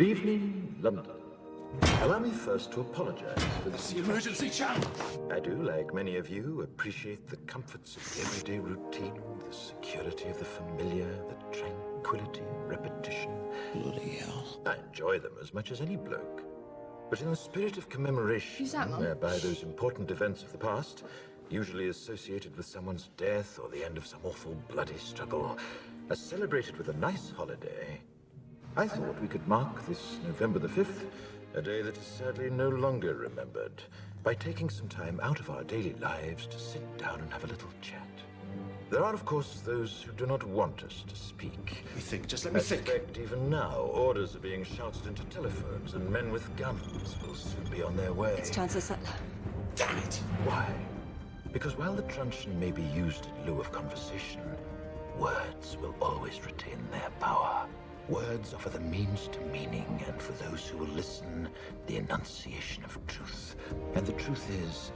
Good evening, London. Allow me first to apologize for That's the emergency channel. I do, like many of you, appreciate the comforts of everyday routine, the security of the familiar, the tranquility of repetition. Bloody hell. I enjoy them as much as any bloke. But in the spirit of commemoration, Who's that, Mum? whereby those important events of the past, usually associated with someone's death or the end of some awful bloody struggle, are celebrated with a nice holiday, I thought we could mark this November the 5th, a day that is sadly no longer remembered, by taking some time out of our daily lives to sit down and have a little chat. There are, of course, those who do not want us to speak. Let me think. Just let I me think. suspect even now orders are being shouted into telephones, and men with guns will soon be on their way. It's Chancellor Sutler. Damn it. Why? Because while the truncheon may be used in lieu of conversation, words will always retain their power. Words offer the means to meaning, and for those who will listen, the enunciation of truth. And the truth is,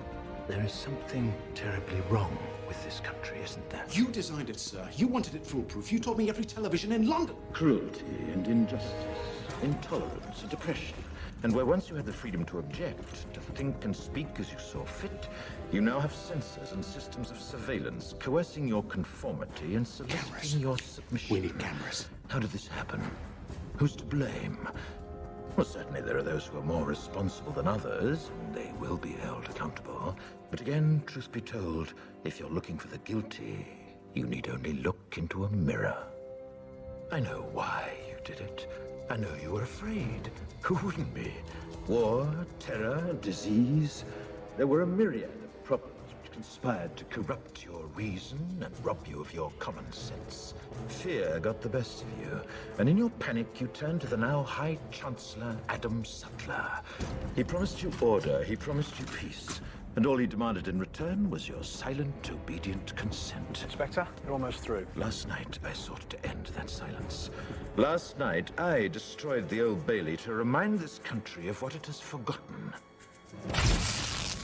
there is something terribly wrong with this country, isn't there? You designed it, sir. You wanted it foolproof. You told me every television in London. Cruelty and injustice, intolerance and oppression. And where once you had the freedom to object, to think and speak as you saw fit, you now have censors and systems of surveillance coercing your conformity and soliciting Cameras. your submission. We need cameras. How did this happen? Who's to blame? Well, certainly there are those who are more responsible than others, and they will be held accountable. But again, truth be told, if you're looking for the guilty, you need only look into a mirror. I know why you did it. I know you were afraid. Who wouldn't be? War, terror, disease. There were a myriad of problems which conspired to corrupt your reason and rob you of your common sense. Fear got the best of you, and in your panic you turned to the now High Chancellor Adam Sutler. He promised you order, he promised you peace, and all he demanded in return was your silent, obedient consent. Inspector, you're almost through. Last night, I sought to end that silence. Last night, I destroyed the Old Bailey to remind this country of what it has forgotten.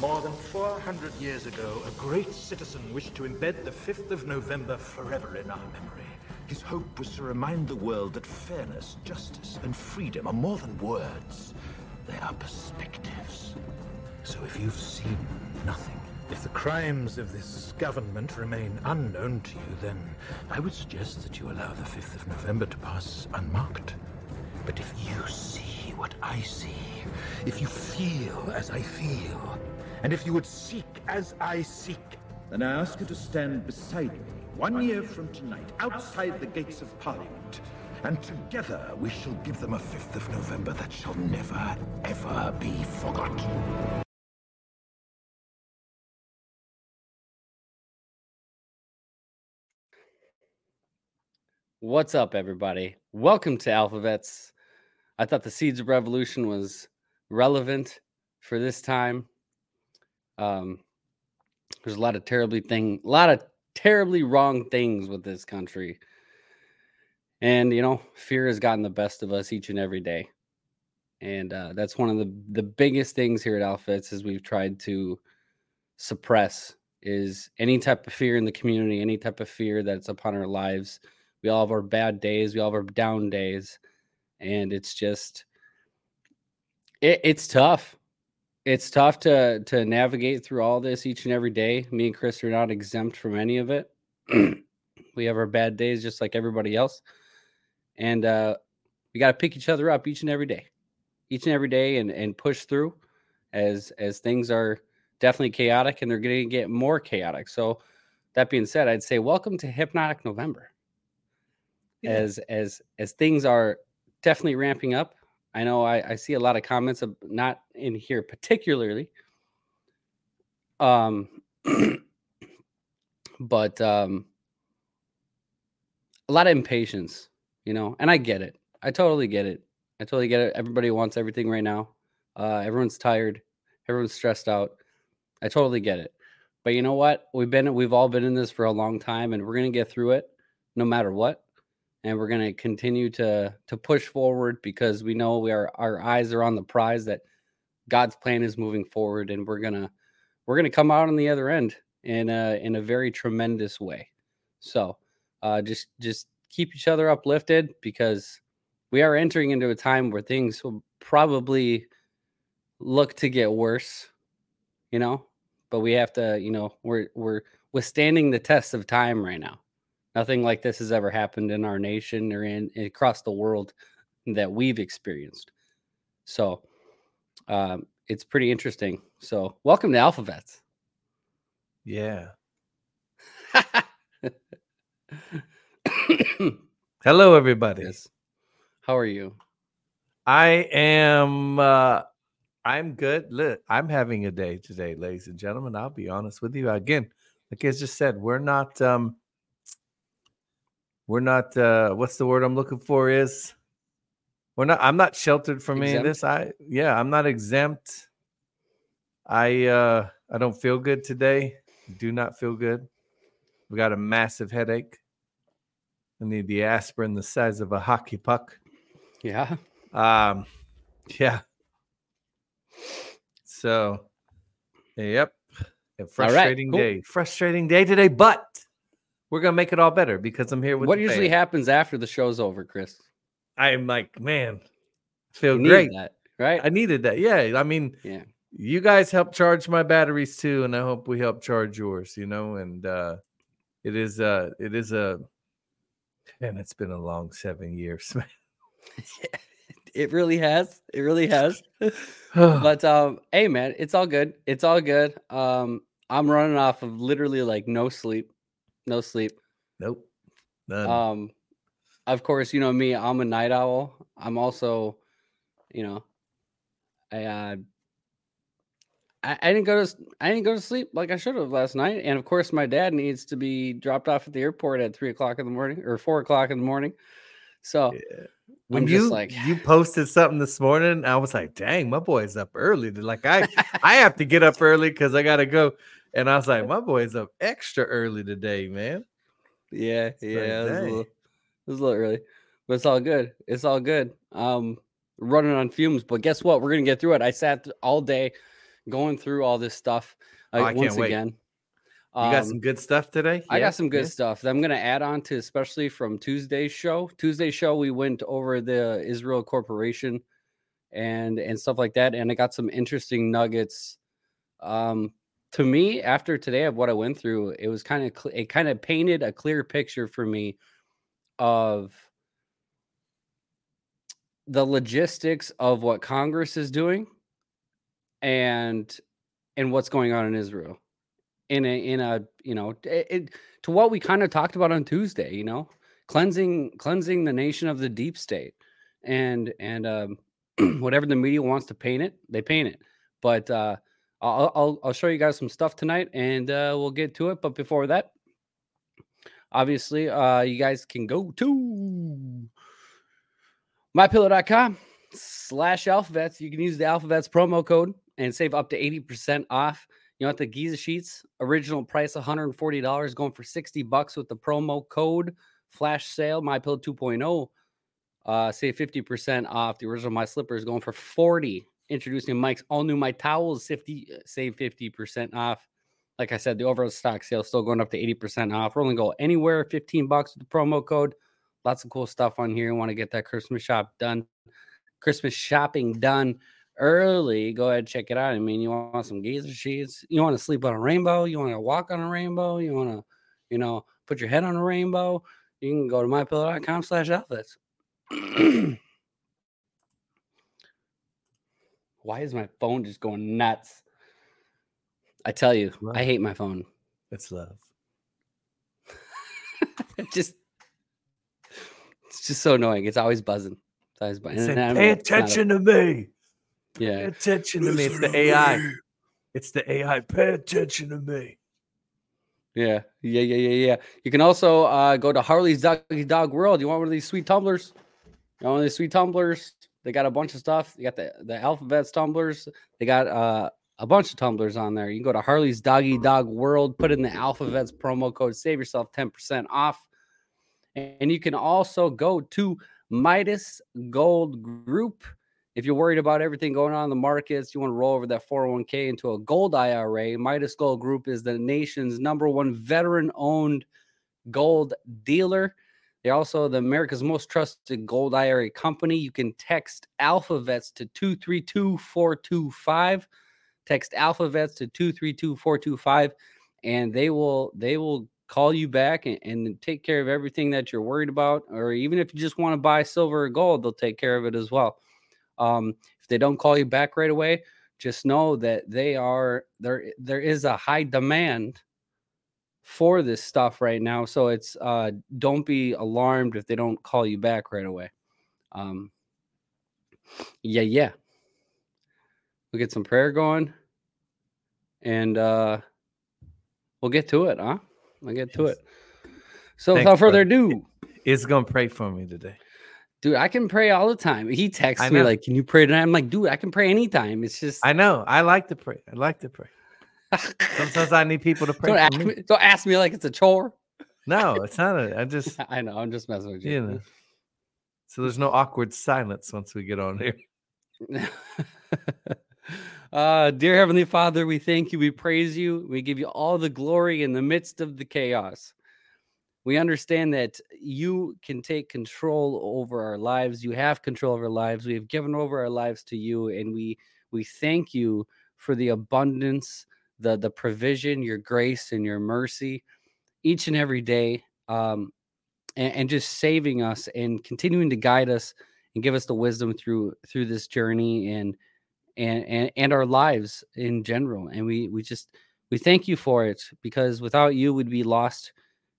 More than 400 years ago, a great citizen wished to embed the 5th of November forever in our memory. His hope was to remind the world that fairness, justice, and freedom are more than words. They are perspectives. So if you've seen nothing, if the crimes of this government remain unknown to you, then I would suggest that you allow the 5th of November to pass unmarked. But if you see what I see, if you feel as I feel, and if you would seek as I seek, then I ask you to stand beside me one year from tonight, outside the gates of Parliament. And together we shall give them a 5th of November that shall never, ever be forgot. What's up, everybody? Welcome to AlphaVets. I thought the Seeds of Revolution was relevant for this time. Um, there's a lot of terribly thing, a lot of terribly wrong things with this country, and you know, fear has gotten the best of us each and every day. And uh, that's one of the the biggest things here at AlphaVets is we've tried to suppress is any type of fear in the community, any type of fear that's upon our lives. We all have our bad days we all have our down days and it's just it, it's tough it's tough to to navigate through all this each and every day. Me and chris are not exempt from any of it. We have our bad days just like everybody else. And uh we got to pick each other up each and every day. Each and every day and and push through as as things are definitely chaotic and they're going to get more chaotic. So that being said i'd say welcome to hypnotic november. As as as things are definitely ramping up. I know I, I see a lot of comments of not in here particularly. Um but um a lot of impatience, you know, and I get it. I totally get it. I totally get it. Everybody wants everything right now. Uh everyone's tired, everyone's stressed out. I totally get it. But you know what? We've been we've all been in this for a long time and we're gonna get through it no matter what and we're going to continue to to push forward because we know we are our eyes are on the prize that God's plan is moving forward and we're going to we're going to come out on the other end in a in a very tremendous way. So, uh just just keep each other uplifted because we are entering into a time where things will probably look to get worse, you know, but we have to, you know, we're we're withstanding the test of time right now. Nothing like this has ever happened in our nation or in across the world that we've experienced. So um, it's pretty interesting. So welcome to Alphavets. Yeah. Hello, everybody. Yes. How are you? I am. Uh, I'm good. Look, I'm having a day today, ladies and gentlemen. I'll be honest with you. Again, like I just said, we're not. Um, we're not. Uh, what's the word I'm looking for? Is we're not. I'm not sheltered from any of this. I yeah. I'm not exempt. I uh, I don't feel good today. Do not feel good. We got a massive headache. I need the aspirin the size of a hockey puck. Yeah. Um, yeah. So, yep. A frustrating cool. day. Frustrating day today, but we're gonna make it all better because I'm here with. What usually fam. happens after the show's over, Chris? I'm like, man, feel You great. that, right? I needed that. Yeah. I mean, yeah. you guys help charge my batteries too, and I hope we help charge yours. You know, and uh, it is uh, it is a, and it's been a long seven years. It really has. It really has. but um, hey man, it's all good. It's all good. Um, I'm running off of literally like no sleep. No sleep. nope. None. Um, of course, you know me, I'm a night owl. I'm also, you know, I uh I, I didn't go to I didn't go to sleep like I should have last night. And of course, my dad needs to be dropped off at the airport at three o'clock in the morning or four o'clock in the morning. So Yeah. when I'm you just like you posted something this morning, I was like, "Dang, my boy's up early." Like I I have to get up early because I gotta go, and I was like, "My boy's up extra early today, man." Yeah, like, yeah, it was, a little, it was a little early, but it's all good. It's all good. Um, running on fumes, but guess what? We're gonna get through it. I sat all day going through all this stuff uh, Oh, once again. You got Um, some good stuff today. I got some good Yeah? stuff that I'm gonna add on to, especially from Tuesday's show. Tuesday's show, we went over the Israel Corporation and and stuff like that, and I got some interesting nuggets. Um, to me, after today of what I went through, it was kind of cl- it kind of painted a clear picture for me of the logistics of what Congress is doing and and what's going on in Israel in a in a you know it, it- to what we kind of talked about on Tuesday, you know, cleansing cleansing the nation of the deep state and and um, whatever the media wants to paint it, they paint it. But uh, I'll, I'll I'll show you guys some stuff tonight, and uh, we'll get to it. But before that, obviously, uh, you guys can go to mypillow.com slash alphavets. You can use the alphavets promo code and save up to 80% off. You know, at the Giza Sheets, original price $140, going for 60 bucks with the promo code flash sale, MyPillow 2.0. Uh, save 50% off. The original My Slippers going for 40. Introducing Mike's all new My Towels, 50 uh, save 50% off. Like I said, the overall stock sale still going up to 80% off. Only go anywhere, 15 bucks with the promo code. Lots of cool stuff on here. You want to get that Christmas shop done, Christmas shopping done early. Go ahead, check it out. I mean, you want some Giza sheets, you want to sleep on a rainbow, you want to walk on a rainbow, you want to, you know, put your head on a rainbow. You can go to mypillow.com slash outlets. Why is my phone just going nuts? I tell you, I hate my phone. It's love. It just it's just so annoying. It's always buzzing. It's always buzzing. Say, And I'm- Pay it's a- attention to me. Pay yeah. attention to me. It's the AI. It's the AI. Pay attention to me. Yeah, yeah, yeah, yeah, yeah. You can also uh, go to Harley's Doggy Dog World. You want one of these sweet tumblers? You want one of these sweet tumblers? They got a bunch of stuff. You got the the alphavets tumblers. They got uh, a bunch of tumblers on there. You can go to Harley's Doggy Dog World. Put in the alphavets promo code. Save yourself ten percent off. And you can also go to Midas Gold Group. If you're worried about everything going on in the markets, you want to roll over that 401k into a gold IRA, Midas Gold Group is the nation's number one veteran owned gold dealer. They're also the America's most trusted gold IRA company. You can text AlphaVets to 232-425. Text AlphaVets to 232-425 and they will they will call you back and, and, take care of everything that you're worried about or even if you just want to buy silver or gold they'll take care of it as well um, if they don't call you back right away just know that they are there there is a high demand for this stuff right now so it's uh don't be alarmed if they don't call you back right away um yeah yeah we'll get some prayer going and uh we'll get to it huh We'll get to yes. it so Thanks, without further ado it's gonna pray for me today Dude, I can pray all the time. He texts me like, "Can you pray tonight?" I'm like, "Dude, I can pray anytime." It's just I know. I like to pray. I like to pray. Sometimes I need people to pray. Don't ask, me. don't ask me like it's a chore. No, it's not. A, I just I know. I'm just messing with you. you know. So there's no awkward silence once we get on here. uh, dear Heavenly Father, we thank you. We praise you. We give you all the glory in the midst of the chaos we understand that you can take control over our lives you have control of our lives we have given over our lives to you and we we thank you for the abundance the the provision your grace and your mercy each and every day um and, and just saving us and continuing to guide us and give us the wisdom through through this journey and and and, and our lives in general and we we just we thank you for it because without you we'd be lost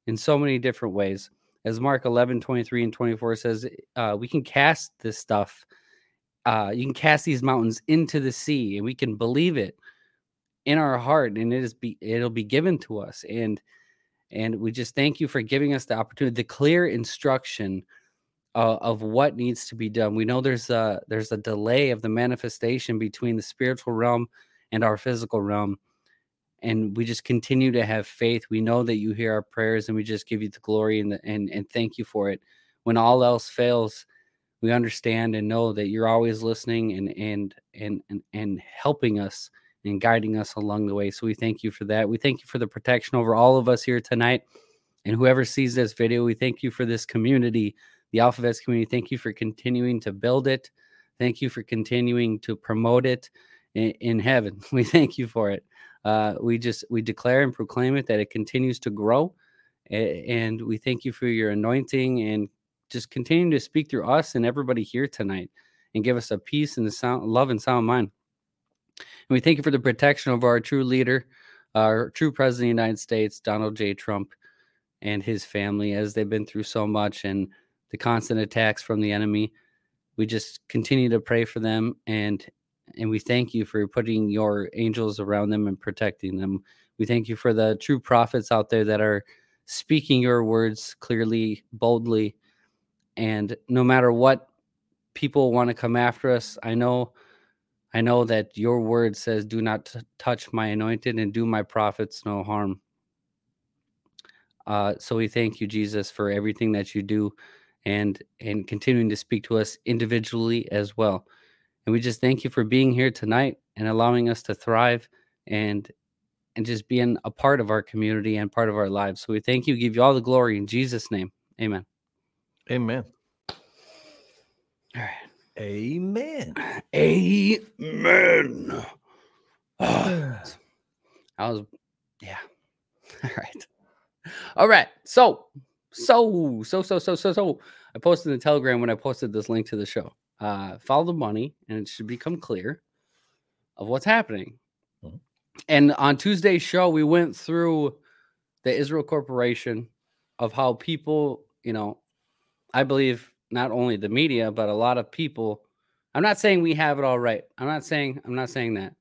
in so many different ways. As Mark 11, 23 and 24 says, uh, we can cast this stuff. Uh, you can cast these mountains into the sea and we can believe it in our heart and it is be it'll be given to us and and we just thank you for giving us the opportunity the clear instruction uh, of what needs to be done we know there's a there's a delay of the manifestation between the spiritual realm and our physical realm and we just continue to have faith. We know that you hear our prayers, and we just give you the glory and the, and and thank you for it. When all else fails, we understand and know that you're always listening and and and and, and helping us and guiding us along the way. So we thank you for that. We thank you for the protection over all of us here tonight. And whoever sees this video, we thank you for this community, the AlphaVets community. Thank you for continuing to build it. Thank you for continuing to promote it in, in heaven. We thank you for it uh, we just we declare and proclaim it that it continues to grow and we thank you for your anointing and just continue to speak through us and everybody here tonight and give us a peace and the sound love and sound mind and we thank you for the protection of our true leader our true president of the united states donald j trump and his family as they've been through so much and the constant attacks from the enemy we just continue to pray for them and and we thank you for putting your angels around them and protecting them. We thank you for the true prophets out there that are speaking your words clearly, boldly, and no matter what people want to come after us, I know I know that your word says do not t- touch my anointed and do my prophets no harm. Uh, so we thank you, Jesus, for everything that you do and and continuing to speak to us individually as well. And we just thank you for being here tonight and allowing us to thrive and and just being a part of our community and part of our lives. So we thank you, give you all the glory in Jesus' name. Amen. Amen. All right. Amen. Amen. Oh, I was, yeah. All right. All right. So, so, so, so, so, so, so, I posted in the Telegram when I posted this link to the show uh, follow the money, and it should become clear of what's happening. Mm-hmm. And on Tuesday's show, we went through the Israel Corporation of how people, you know, I believe not only the media, but a lot of people. I'm not saying we have it all right. I'm not saying I'm not saying that.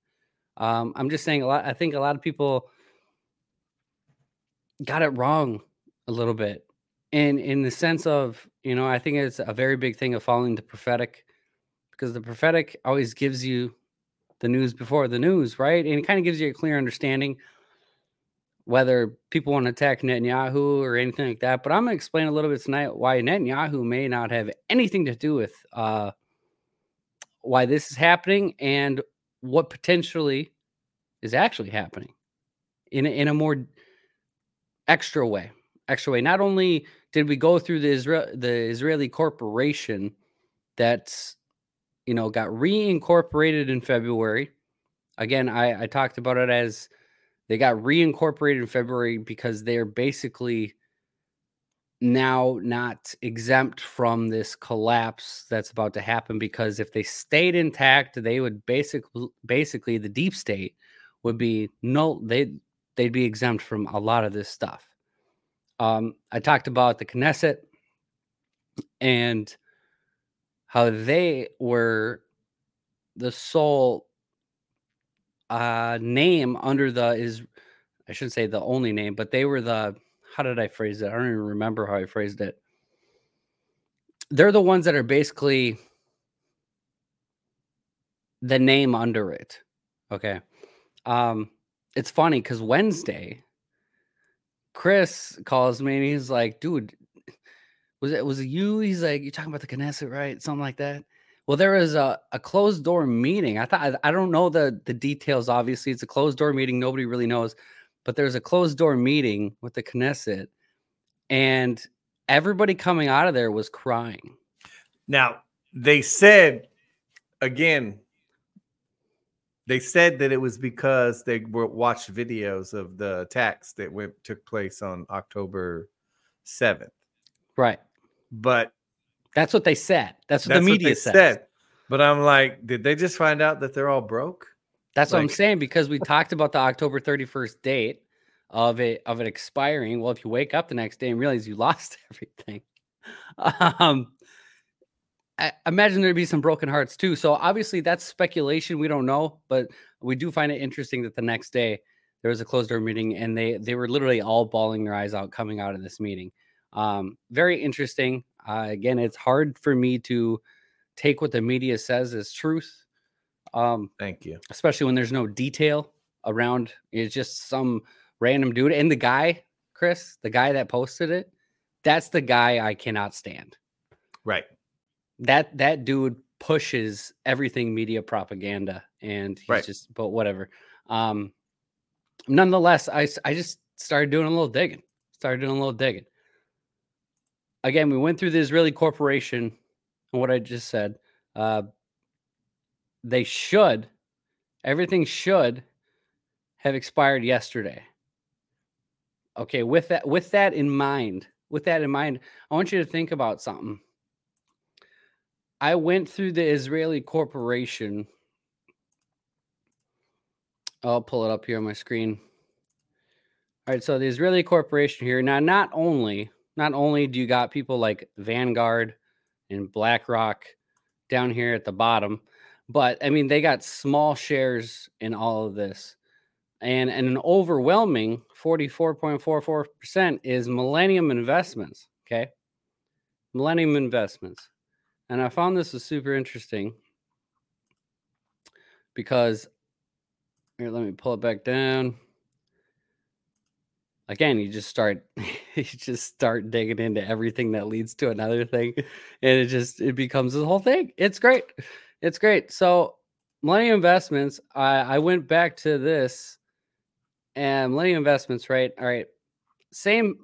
Um, I'm just saying a lot. I think a lot of people got it wrong a little bit, and in the sense of you know, I think it's a very big thing of following the prophetic because the prophetic always gives you the news before the news, right? And it kind of gives you a clear understanding whether people want to attack Netanyahu or anything like that. But I'm going to explain a little bit tonight why Netanyahu may not have anything to do with uh, why this is happening and what potentially is actually happening in a, in a more extra way, extra way. Not only did we go through the Israel the Israeli corporation that's you know got reincorporated in February. Again, I, I talked about it as they got reincorporated in February because they're basically now not exempt from this collapse that's about to happen because if they stayed intact they would basically basically the deep state would be no they they'd be exempt from a lot of this stuff. Um, i talked about the knesset and how they were the sole uh, name under the is i shouldn't say the only name but they were the how did I phrase it? I don't even remember how I phrased it. They're the ones that are basically the name under it. Okay. Um, it's funny because Wednesday, Chris calls me and he's like, dude, was it was it you? He's like, You're talking about the Knesset, right? Something like that. Well, there was a, a closed door meeting. I thought I, I don't know the the details. Obviously, it's a closed door meeting. Nobody really knows but there's a closed door meeting with the Knesset, and everybody coming out of there was crying. Now, they said again, they said that it was because they were watched videos of the attacks that went took place on October 7th. Right. But that's what they said. That's what that's the media what said. But I'm like, did they just find out that they're all broke? That's like, what I'm saying because we talked about the October 31st date of it of it expiring. Well, if you wake up the next day and realize you lost everything, um, I imagine there'd be some broken hearts too. So obviously that's speculation. We don't know, but we do find it interesting that the next day there was a closed door meeting and they they were literally all bawling their eyes out coming out of this meeting. Um, very interesting. Uh, again, it's hard for me to take what the media says as truth um, Thank you. Especially when there's no detail around. It's just some random dude. And the guy, Chris, the guy that posted it, that's the guy I cannot stand. Right. That that dude pushes everything media propaganda, and he's right. just. But whatever. Um, nonetheless, I I just started doing a little digging. Started doing a little digging. Again, we went through the Israeli corporation and what I just said. Uh, they should, everything should have expired yesterday. Okay, with that with that in mind, with that in mind, I want you to think about something. I went through the Israeli corporation. I'll pull it up here on my screen. All right, so the Israeli corporation here. Now, not only not only do you got people like Vanguard and BlackRock down here at the bottom, but I mean, they got small shares in all of this. And, and an overwhelming 44.44% is Millennium Investments. Okay. Millennium Investments. And I found this was super interesting because here, let me pull it back down. Again, you just start you just start digging into everything that leads to another thing. And it just it becomes this whole thing. It's great. It's great. So Millennium Investments, I, I went back to this and Millennium Investments, right? All right. Same,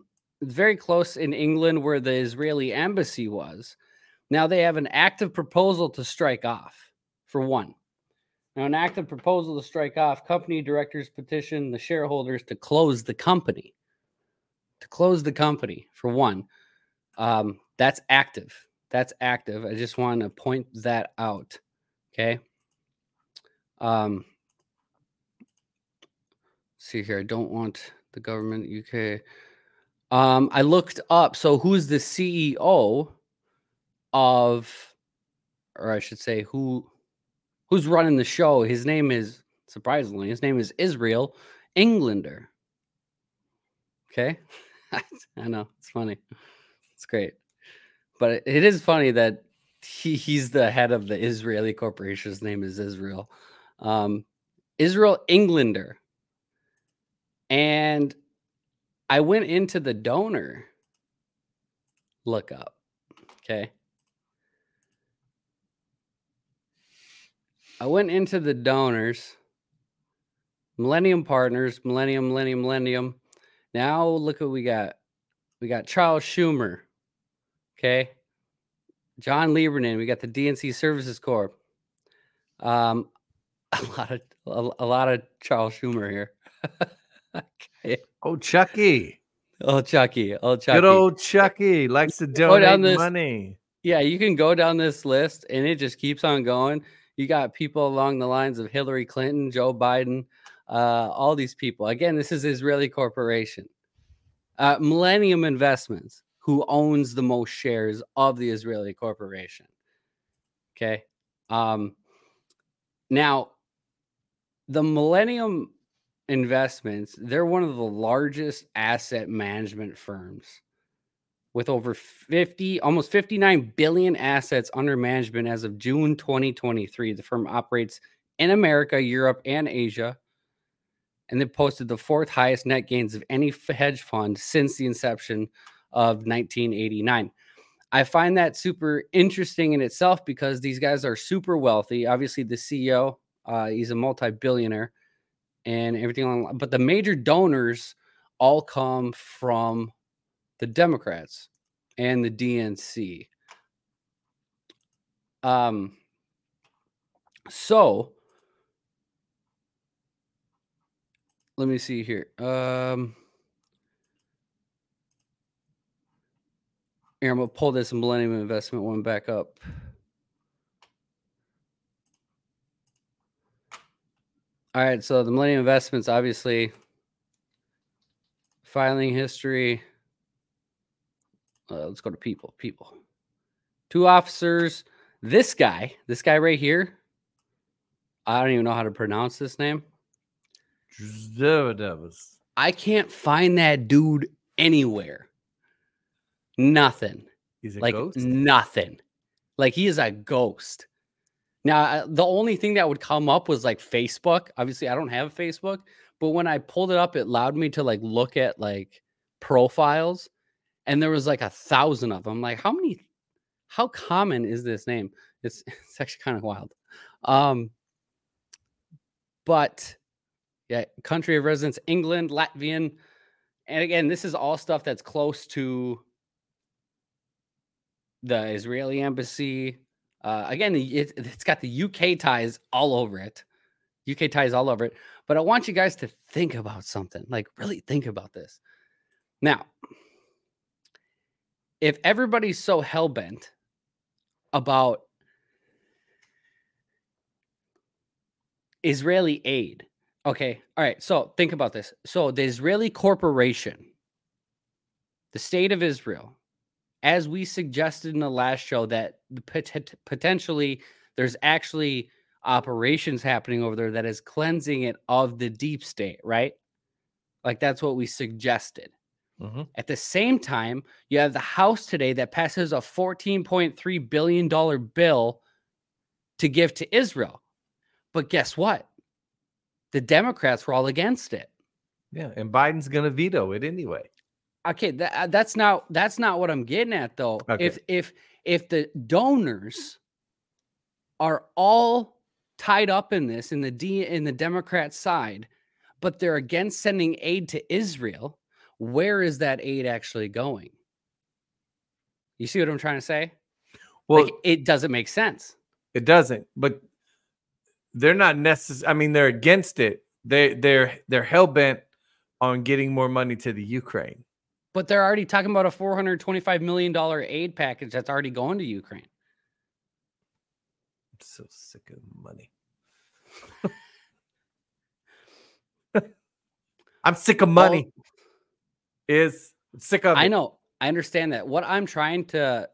very close in England where the Israeli embassy was. Now they have an active proposal to strike off, for one. Now, an active proposal to strike off, company directors petition the shareholders to close the company. To close the company, for one. Um, that's active. That's active. I just want to point that out. Okay. Um, see here. I don't want the government UK. Um, I looked up. So who's the CEO of, or I should say, who who's running the show? His name is surprisingly, his name is Israel Englander. Okay. I know it's funny. It's great. But it is funny that he he's the head of the Israeli corporation. His name is Israel. Um, Israel Englander. And I went into the donor lookup. Okay. I went into the donors, Millennium Partners, Millennium, Millennium, Millennium. Now look what we got. We got Charles Schumer. Okay. John Lieberman. We got the DNC Services Corp. Um, a lot of a, a lot of Charles Schumer here. okay. Oh, Chucky. Oh, Chucky. Oh, Chucky. Good old Chucky likes to donate this, money. Yeah, you can go down this list and it just keeps on going. You got people along the lines of Hillary Clinton, Joe Biden, uh, all these people. Again, this is Israeli corporation. Uh, Millennium Investments, who owns the most shares of the Israeli corporation. Okay. Um, now, the Millennium Investments, they're one of the largest asset management firms with over 50, almost 59 billion assets under management as of June 2023. The firm operates in America, Europe, and Asia. And they posted the fourth highest net gains of any hedge fund since the inception of 1989. I find that super interesting in itself because these guys are super wealthy. Obviously, the CEO, uh, he's a multi-billionaire and everything along. But the major donors all come from the Democrats and the DNC. Um, so let me see here. Um, here, I'm gonna pull this Millennium Investment one back up. All right, so the Millennium Investments, obviously, filing history. Uh, let's go to people. People. Two officers. This guy, this guy right here. I don't even know how to pronounce this name. I can't find that dude anywhere. Nothing. He's like ghost? nothing. Like he is a ghost. Now, the only thing that would come up was like Facebook. Obviously, I don't have Facebook, but when I pulled it up, it allowed me to like look at like profiles, and there was like a thousand of them. Like, how many? How common is this name? It's it's actually kind of wild. Um, but yeah, country of residence, England, Latvian, and again, this is all stuff that's close to the Israeli embassy, uh, again, it, it's got the UK ties all over it. UK ties all over it. But I want you guys to think about something. Like, really think about this. Now, if everybody's so hell bent about Israeli aid, okay, all right. So think about this. So the Israeli corporation, the state of Israel, as we suggested in the last show, that potentially there's actually operations happening over there that is cleansing it of the deep state, right? Like that's what we suggested. Mm-hmm. At the same time, you have the House today that passes a $14.3 billion bill to give to Israel. But guess what? The Democrats were all against it. Yeah, and Biden's going to veto it anyway okay that, uh, that's not that's not what i'm getting at though okay. if if if the donors are all tied up in this in the d in the democrat side but they're against sending aid to israel where is that aid actually going you see what i'm trying to say well like, it doesn't make sense it doesn't but they're not necessary i mean they're against it they they're they're hell-bent on getting more money to the ukraine but they're already talking about a $425 million aid package that's already going to Ukraine. I'm so sick of money. I'm sick of money. Is sick of I know. I understand that. What I'm trying to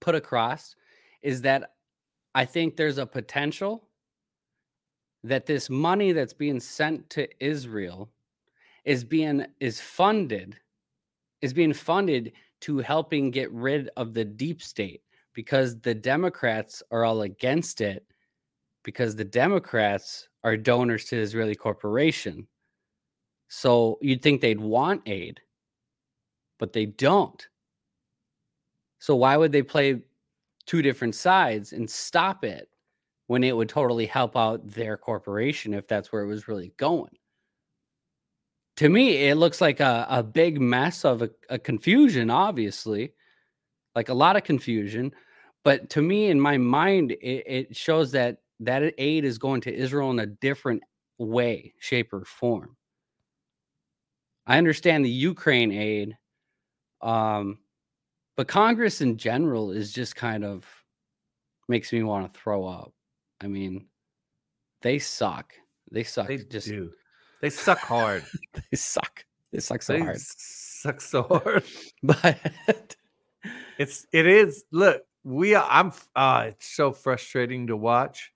put across is that I think there's a potential that this money that's being sent to Israel is being is funded is being funded to helping get rid of the deep state because the Democrats are all against it because the Democrats are donors to the Israeli corporation. So you'd think they'd want aid, but they don't. So why would they play two different sides and stop it when it would totally help out their corporation if that's where it was really going? to me, it looks like a, a big mess of a, a confusion, obviously, like a lot of confusion. But to me, in my mind, it, it shows that that aid is going to Israel in a different way, shape, or form. I understand the Ukraine aid, um, but Congress in general is just kind of makes me want to throw up. I mean, they suck. They suck. They just do. They suck hard. they suck. They suck so they hard. Suck so hard. But it's it is. Look, we are. I'm. Uh, it's so frustrating to watch.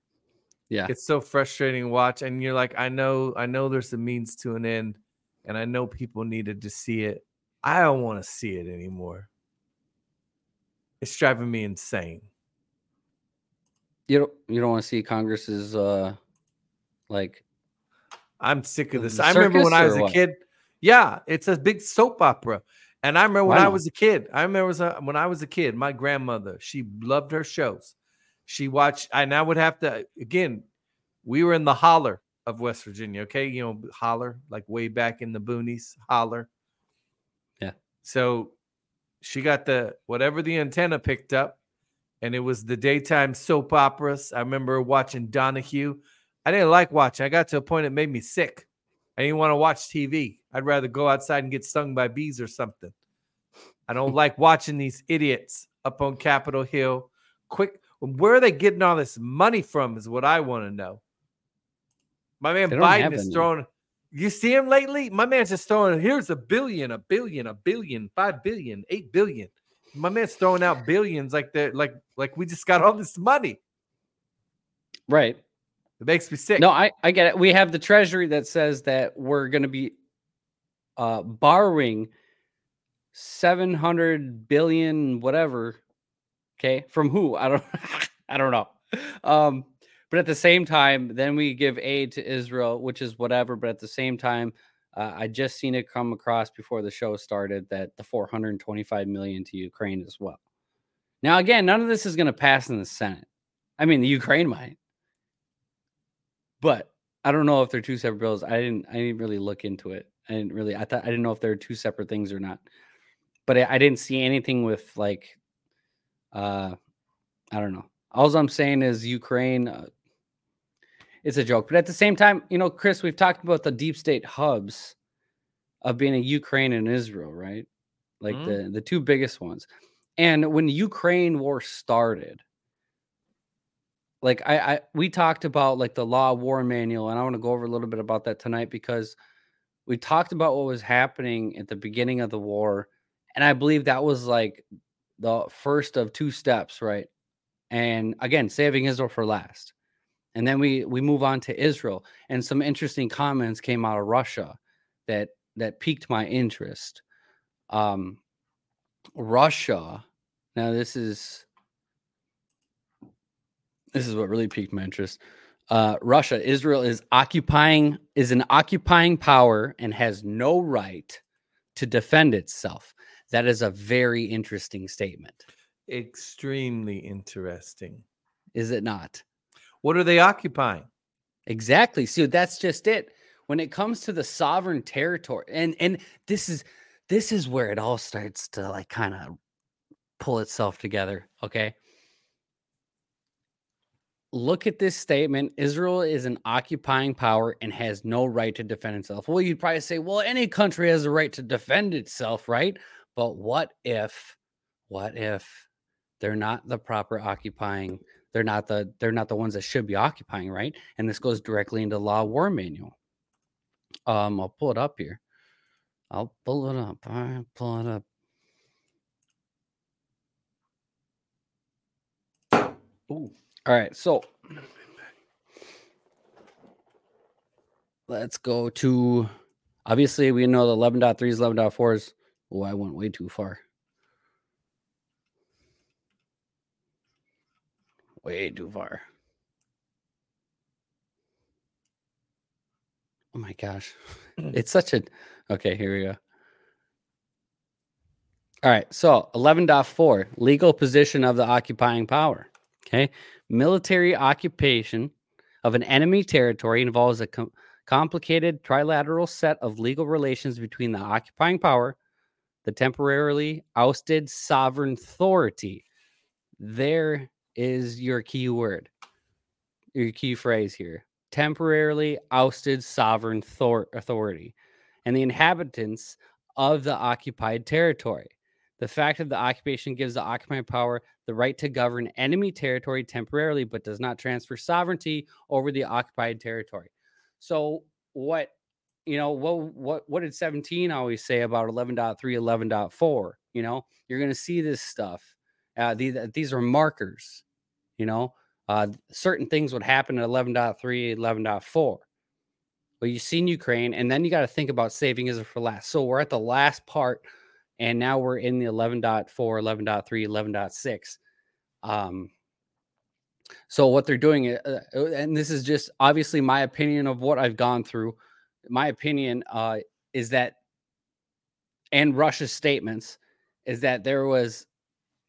Yeah, it's so frustrating to watch, and you're like, I know, I know, there's a means to an end, and I know people needed to see it. I don't want to see it anymore. It's driving me insane. You don't. You don't want to see Congress's uh, like I'm sick of this. I remember when I was a what? kid. Yeah, it's a big soap opera. And I remember when I, I was a kid. I remember when I was a kid, my grandmother, she loved her shows. She watched, I now would have to, again, we were in the holler of West Virginia, okay? You know, holler, like way back in the boonies, holler. So she got the, whatever the antenna picked up, and it was the daytime soap operas. I remember watching Donahue. I didn't like watching. I got to a point it made me sick. I didn't want to watch TV. I'd rather go outside and get stung by bees or something. I don't like watching these idiots up on Capitol Hill. Quick, where are they getting all this money from? Is what I want to know. My man Biden is throwing. You see him lately? My man's just throwing. Here's a billion, a billion, a billion, five billion, eight billion. My man's throwing out billions like that, like like we just got all this money. Right. It makes me sick. No, I, I get it. We have the treasury that says that we're going to be uh, borrowing 700 billion, whatever. Okay. From who? I don't, I don't know. Um, but at the same time, then we give aid to Israel, which is whatever. But at the same time, uh, I just seen it come across before the show started that the 425 million to Ukraine as well. Now, again, none of this is going to pass in the Senate. I mean, the Ukraine might, but I don't know if they're two separate bills. I didn't. I didn't really look into it. I didn't really. I thought I didn't know if they're two separate things or not. But I, I didn't see anything with like. Uh, I don't know. All I'm saying is Ukraine. Uh, it's a joke, but at the same time, you know, Chris, we've talked about the deep state hubs of being a Ukraine and Israel, right? Like mm the the two biggest ones. And when the Ukraine war started, like I, I we talked about like the law of war manual and i want to go over a little bit about that tonight because we talked about what was happening at the beginning of the war and i believe that was like the first of two steps right and again saving israel for last and then we we move on to israel and some interesting comments came out of russia that that piqued my interest um russia now this is this is what really piqued my interest. Uh, Russia, Israel is occupying is an occupying power and has no right to defend itself. That is a very interesting statement. Extremely interesting. Is it not? What are they occupying? Exactly. So that's just it. When it comes to the sovereign territory, and and this is this is where it all starts to like kind of pull itself together. Okay look at this statement Israel is an occupying power and has no right to defend itself. Well, you'd probably say, well, any country has a right to defend itself, right? But what if, what if they're not the proper occupying? They're not the they're not the ones that should be occupying, right? And this goes directly into law war manual. Um, I'll pull it up here. I'll pull it up. All right, pull it up. Ooh. All right, so let's go to obviously we know the 11.3s, 11.4s. Oh, I went way too far. Way too far. Oh my gosh. it's such a okay, here we go. All right, so 11.4 legal position of the occupying power. Okay military occupation of an enemy territory involves a com- complicated trilateral set of legal relations between the occupying power, the temporarily ousted sovereign authority. There is your key word, your key phrase here temporarily ousted sovereign thor- authority and the inhabitants of the occupied territory. The fact of the occupation gives the occupying power the right to govern enemy territory temporarily, but does not transfer sovereignty over the occupied territory. So, what you know, what what what did 17 always say about 11.3, 11.4? You know, you're going to see this stuff. Uh, these these are markers. You know, uh, certain things would happen at 11.3, 11.4. Well, you've seen Ukraine, and then you got to think about saving Israel for last. So we're at the last part, and now we're in the 11.4, 11.3, 11.6. Um, so what they're doing, uh, uh, and this is just obviously my opinion of what I've gone through. My opinion uh, is that, and Russia's statements, is that there was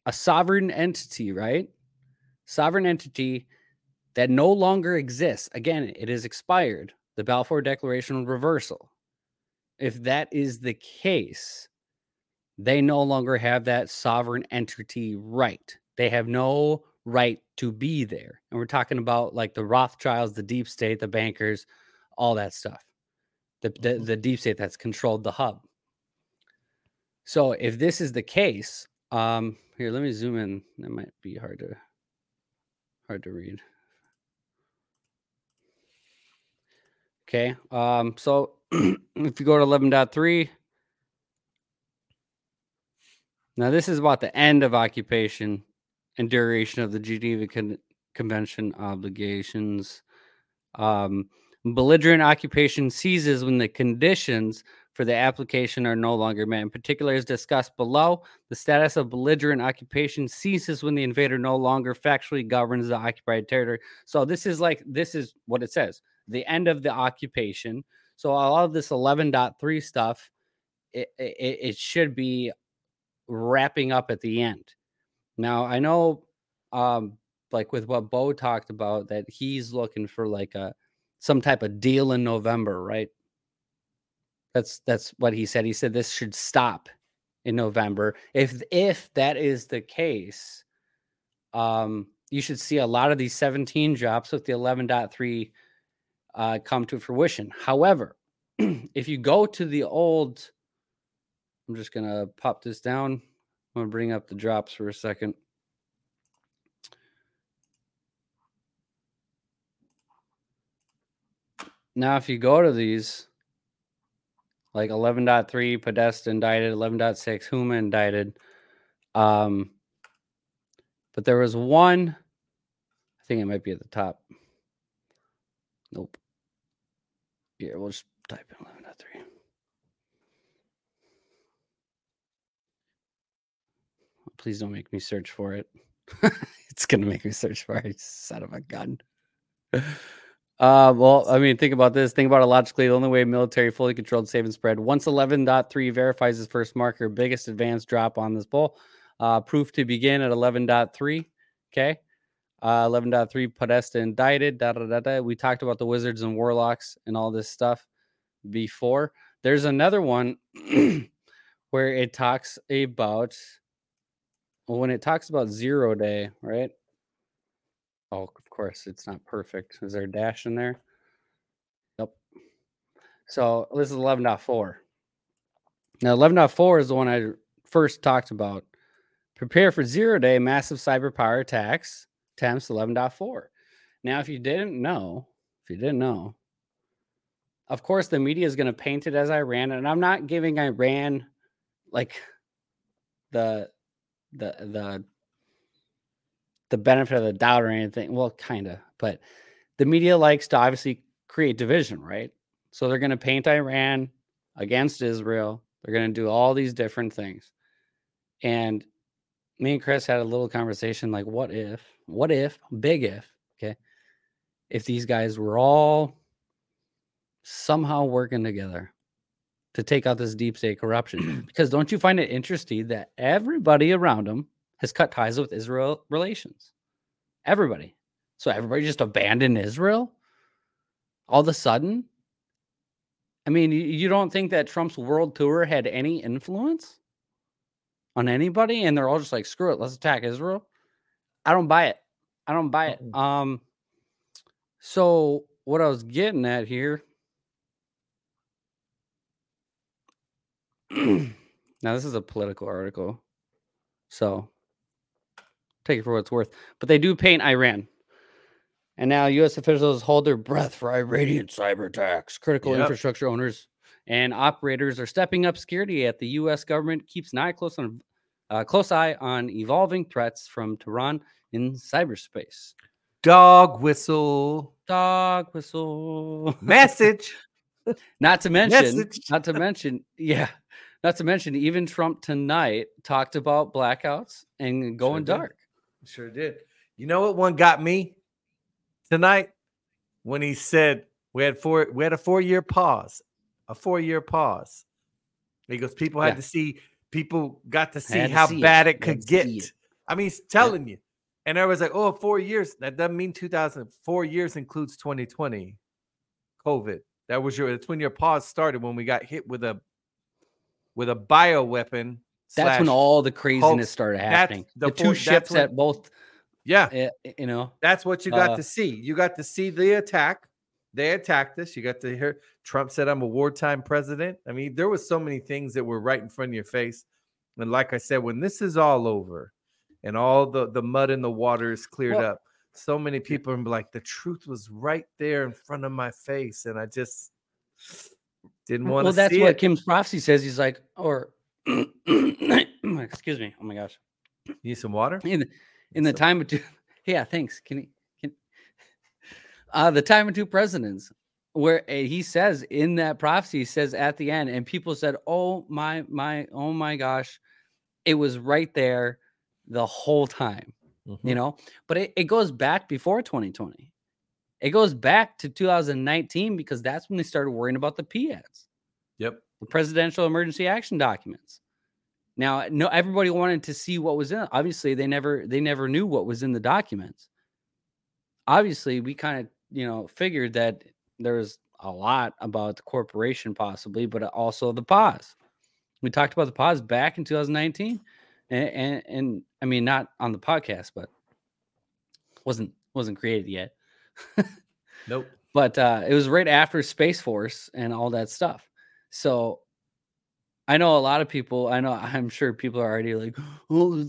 a sovereign entity, right? Sovereign entity that no longer exists. Again, it is expired. The Balfour Declaration reversal. If that is the case, they no longer have that sovereign entity right. They have no right to be there. And we're talking about like the Rothschilds, the deep state, the bankers, all that stuff. The, the, mm-hmm. the deep state that's controlled the hub. So if this is the case, um, here, let me zoom in. That might be hard to hard to read. Okay. Um, so if you go to 11.3, now this is about the end of occupation and duration of the Geneva Con- Convention obligations. Um, belligerent occupation ceases when the conditions for the application are no longer met. In particular, as discussed below, the status of belligerent occupation ceases when the invader no longer factually governs the occupied territory. So this is like this is what it says: the end of the occupation. So all of this 11.3 stuff, it, it, it should be wrapping up at the end. Now I know, um, like with what Bo talked about, that he's looking for like a some type of deal in November, right? That's that's what he said. He said this should stop in November. If if that is the case, um, you should see a lot of these 17 drops with the 11.3 uh, come to fruition. However, if you go to the old, I'm just gonna pop this down. I'm gonna bring up the drops for a second. Now, if you go to these, like 11.3 Podesta indicted, 11.6 Huma indicted. Um, but there was one, I think it might be at the top. Nope. Yeah, we'll just type in 11.3. Please don't make me search for it. it's gonna make me search for it. Son of a gun. Uh, well, I mean, think about this. Think about it logically. The only way military fully controlled save and spread. Once 11.3 verifies his first marker, biggest advance drop on this poll. Uh, proof to begin at 11.3. Okay. Uh, 11.3 Podesta indicted. Da, da, da, da. We talked about the wizards and warlocks and all this stuff before. There's another one where it talks about when it talks about zero day, right? Oh, of course, it's not perfect. Is there a dash in there? Yep. So this is 11.4. Now, 11.4 is the one I first talked about. Prepare for zero day massive cyber power attacks. Attempts 11.4. Now, if you didn't know, if you didn't know, of course, the media is going to paint it as Iran, and I'm not giving Iran like the the the the benefit of the doubt or anything. Well, kind of, but the media likes to obviously create division, right? So they're going to paint Iran against Israel. They're going to do all these different things. And me and Chris had a little conversation like, what if, what if, big if, okay, if these guys were all somehow working together to take out this deep state corruption? because don't you find it interesting that everybody around them has cut ties with Israel relations. Everybody. So everybody just abandoned Israel all of a sudden. I mean, you don't think that Trump's world tour had any influence on anybody, and they're all just like, "Screw it, let's attack Israel." I don't buy it. I don't buy it. Um. So what I was getting at here. now this is a political article, so take it for what it's worth. But they do paint Iran and now U.S. officials hold their breath for Iranian cyber attacks. Critical yep. infrastructure owners and operators are stepping up security at the U.S. government keeps an eye close on uh, close eye on evolving threats from Tehran in cyberspace. Dog whistle. Dog whistle. Message. not to mention, Message. not to mention, yeah, not to mention, even Trump tonight talked about blackouts and going sure dark. Sure did. You know what one got me? tonight when he said we had four we had a four year pause, a four year pause. He goes, people had yeah. to see, people got to see how see bad it, it could get. It. I mean, he's telling yeah. you. And I was like, oh, four years. That doesn't mean 2004 years includes 2020, COVID. That was your that's when your pause started when we got hit with a with a bio weapon. That's when all the craziness started happening. The, the, two ships when, that both yeah. you know, that's what you got uh, to see. You got to see the attack. They attacked us. You got to hear Trump said, I'm a wartime president. I mean, there was so many things that were right in front of your face. And like I said, when this is all over and all the, the mud and the water is cleared well, up, so many people are like, the truth was right there in front of my face. And I just didn't want well, to Well, that's what it. Kim's prophecy says. He's like, or excuse me. Oh my gosh. Need some water? In, in the time of two yeah thanks can he can uh the time of two presidents where uh, he says in that prophecy he says at the end and people said oh my my oh my gosh it was right there the whole time mm-hmm. you know but it, it goes back before 2020 it goes back to 2019 because that's when they started worrying about the PADs. Yep. The presidential emergency action documents. Now, no, everybody wanted to see what was in. It. Obviously, they never they never knew what was in the documents. Obviously, we kind of you know figured that there was a lot about the corporation possibly, but also the pause. We talked about the pause back in 2019, and, and, and I mean not on the podcast, but wasn't wasn't created yet. nope. But uh, it was right after Space Force and all that stuff. So I know a lot of people. I know. I'm sure people are already like, "Oh,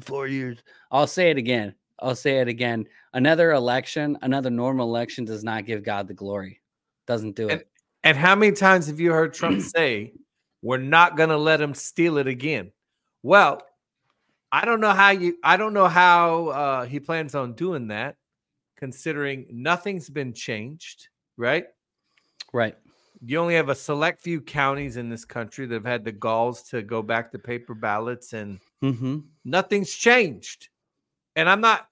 four, years." I'll say it again. I'll say it again. Another election, another normal election, does not give God the glory. Doesn't do and, it. And how many times have you heard Trump say, "We're not going to let him steal it again"? Well, I don't know how you. I don't know how uh, he plans on doing that, considering nothing's been changed. Right. Right you only have a select few counties in this country that have had the galls to go back to paper ballots and mm-hmm. nothing's changed. And I'm not,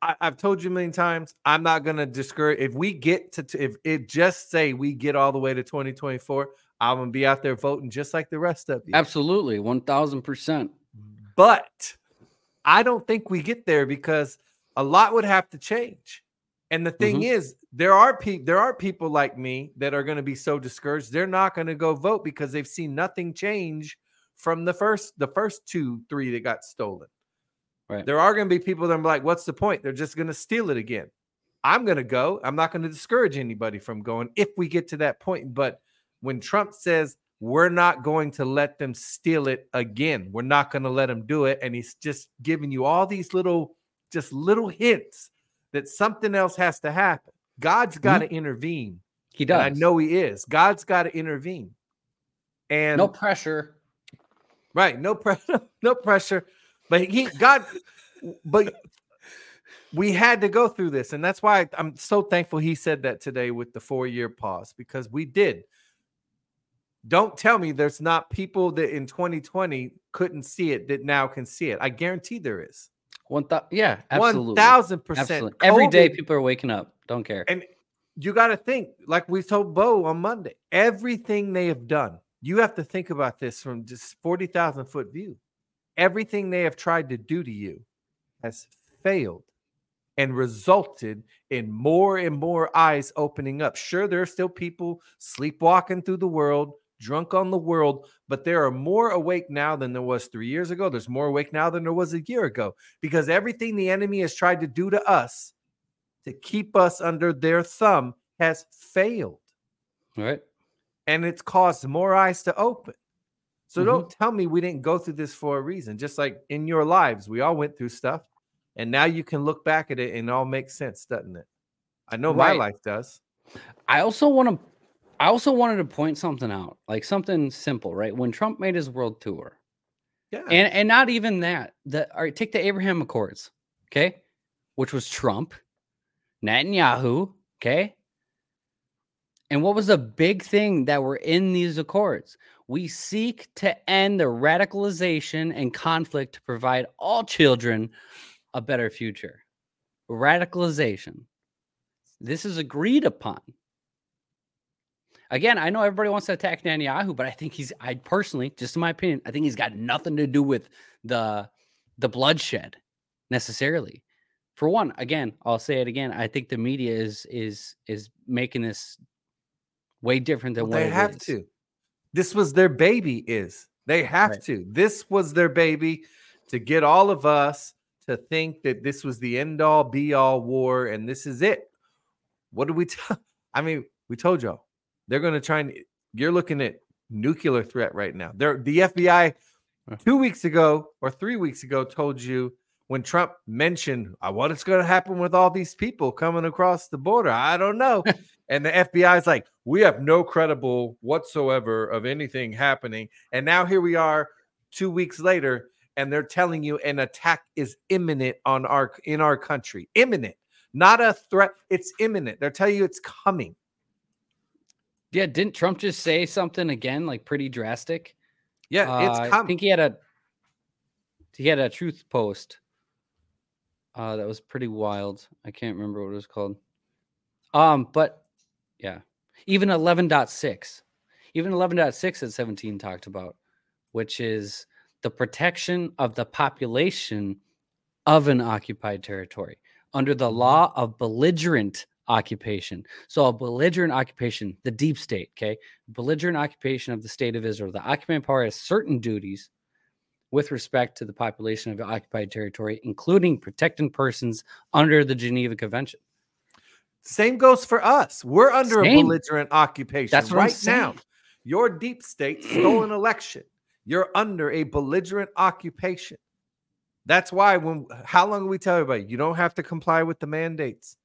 I, have told you a million times, I'm not going to discourage. If we get to, if it just say we get all the way to 2024, I'm going to be out there voting just like the rest of you. Absolutely. 1000%. But I don't think we get there because a lot would have to change. And the thing mm-hmm. is, there are people there are people like me that are going to be so discouraged they're not going to go vote because they've seen nothing change from the first the first two three that got stolen. Right. There are going to be people that are like, "What's the point? They're just going to steal it again." I'm going to go. I'm not going to discourage anybody from going if we get to that point. But when Trump says we're not going to let them steal it again, we're not going to let them do it, and he's just giving you all these little, just little hints that something else has to happen. God's got to mm-hmm. intervene. He does. I know he is. God's got to intervene. And no pressure. Right. No pressure. No pressure. But he God but we had to go through this. And that's why I'm so thankful he said that today with the four year pause because we did. Don't tell me there's not people that in 2020 couldn't see it that now can see it. I guarantee there is. One th- yeah, absolutely. One thousand percent. Every day people are waking up. Don't care. And you got to think, like we told Bo on Monday, everything they have done. You have to think about this from just forty thousand foot view. Everything they have tried to do to you has failed, and resulted in more and more eyes opening up. Sure, there are still people sleepwalking through the world, drunk on the world, but there are more awake now than there was three years ago. There's more awake now than there was a year ago because everything the enemy has tried to do to us to keep us under their thumb has failed. Right. And it's caused more eyes to open. So mm-hmm. don't tell me we didn't go through this for a reason. Just like in your lives, we all went through stuff. And now you can look back at it and it all makes sense, doesn't it? I know right. my life does. I also want to I also wanted to point something out, like something simple, right? When Trump made his world tour, yeah, and and not even that. The all right, take the Abraham Accords, okay, which was Trump, Netanyahu, okay, and what was the big thing that were in these accords? We seek to end the radicalization and conflict to provide all children a better future. Radicalization. This is agreed upon. Again, I know everybody wants to attack Netanyahu, but I think he's I personally, just in my opinion, I think he's got nothing to do with the the bloodshed necessarily. For one, again, I'll say it again. I think the media is is is making this way different than well, what they have is. to. This was their baby. Is they have right. to. This was their baby to get all of us to think that this was the end all be all war and this is it. What do we tell? I mean, we told y'all they're going to try and you're looking at nuclear threat right now. They're the FBI two weeks ago or three weeks ago told you when Trump mentioned uh, what is going to happen with all these people coming across the border. I don't know. and the FBI is like, we have no credible whatsoever of anything happening. And now here we are two weeks later and they're telling you an attack is imminent on our in our country. Imminent, not a threat. It's imminent. They're telling you it's coming. Yeah, didn't Trump just say something again, like pretty drastic? Yeah, it's. Uh, I think he had a he had a truth post. Uh, that was pretty wild. I can't remember what it was called. Um, but yeah, even 11.6, even 11.6 at 17 talked about, which is the protection of the population of an occupied territory under the mm-hmm. law of belligerent occupation. So, a belligerent occupation, the deep state, okay? Belligerent occupation of the state of Israel. The occupying power has certain duties with respect to the population of the occupied territory, including protecting persons under the Geneva Convention. Same goes for us. We're under Same. a belligerent occupation That's right now. Your deep state stole an election. You're under a belligerent occupation. That's why when how long we tell everybody you don't have to comply with the mandates.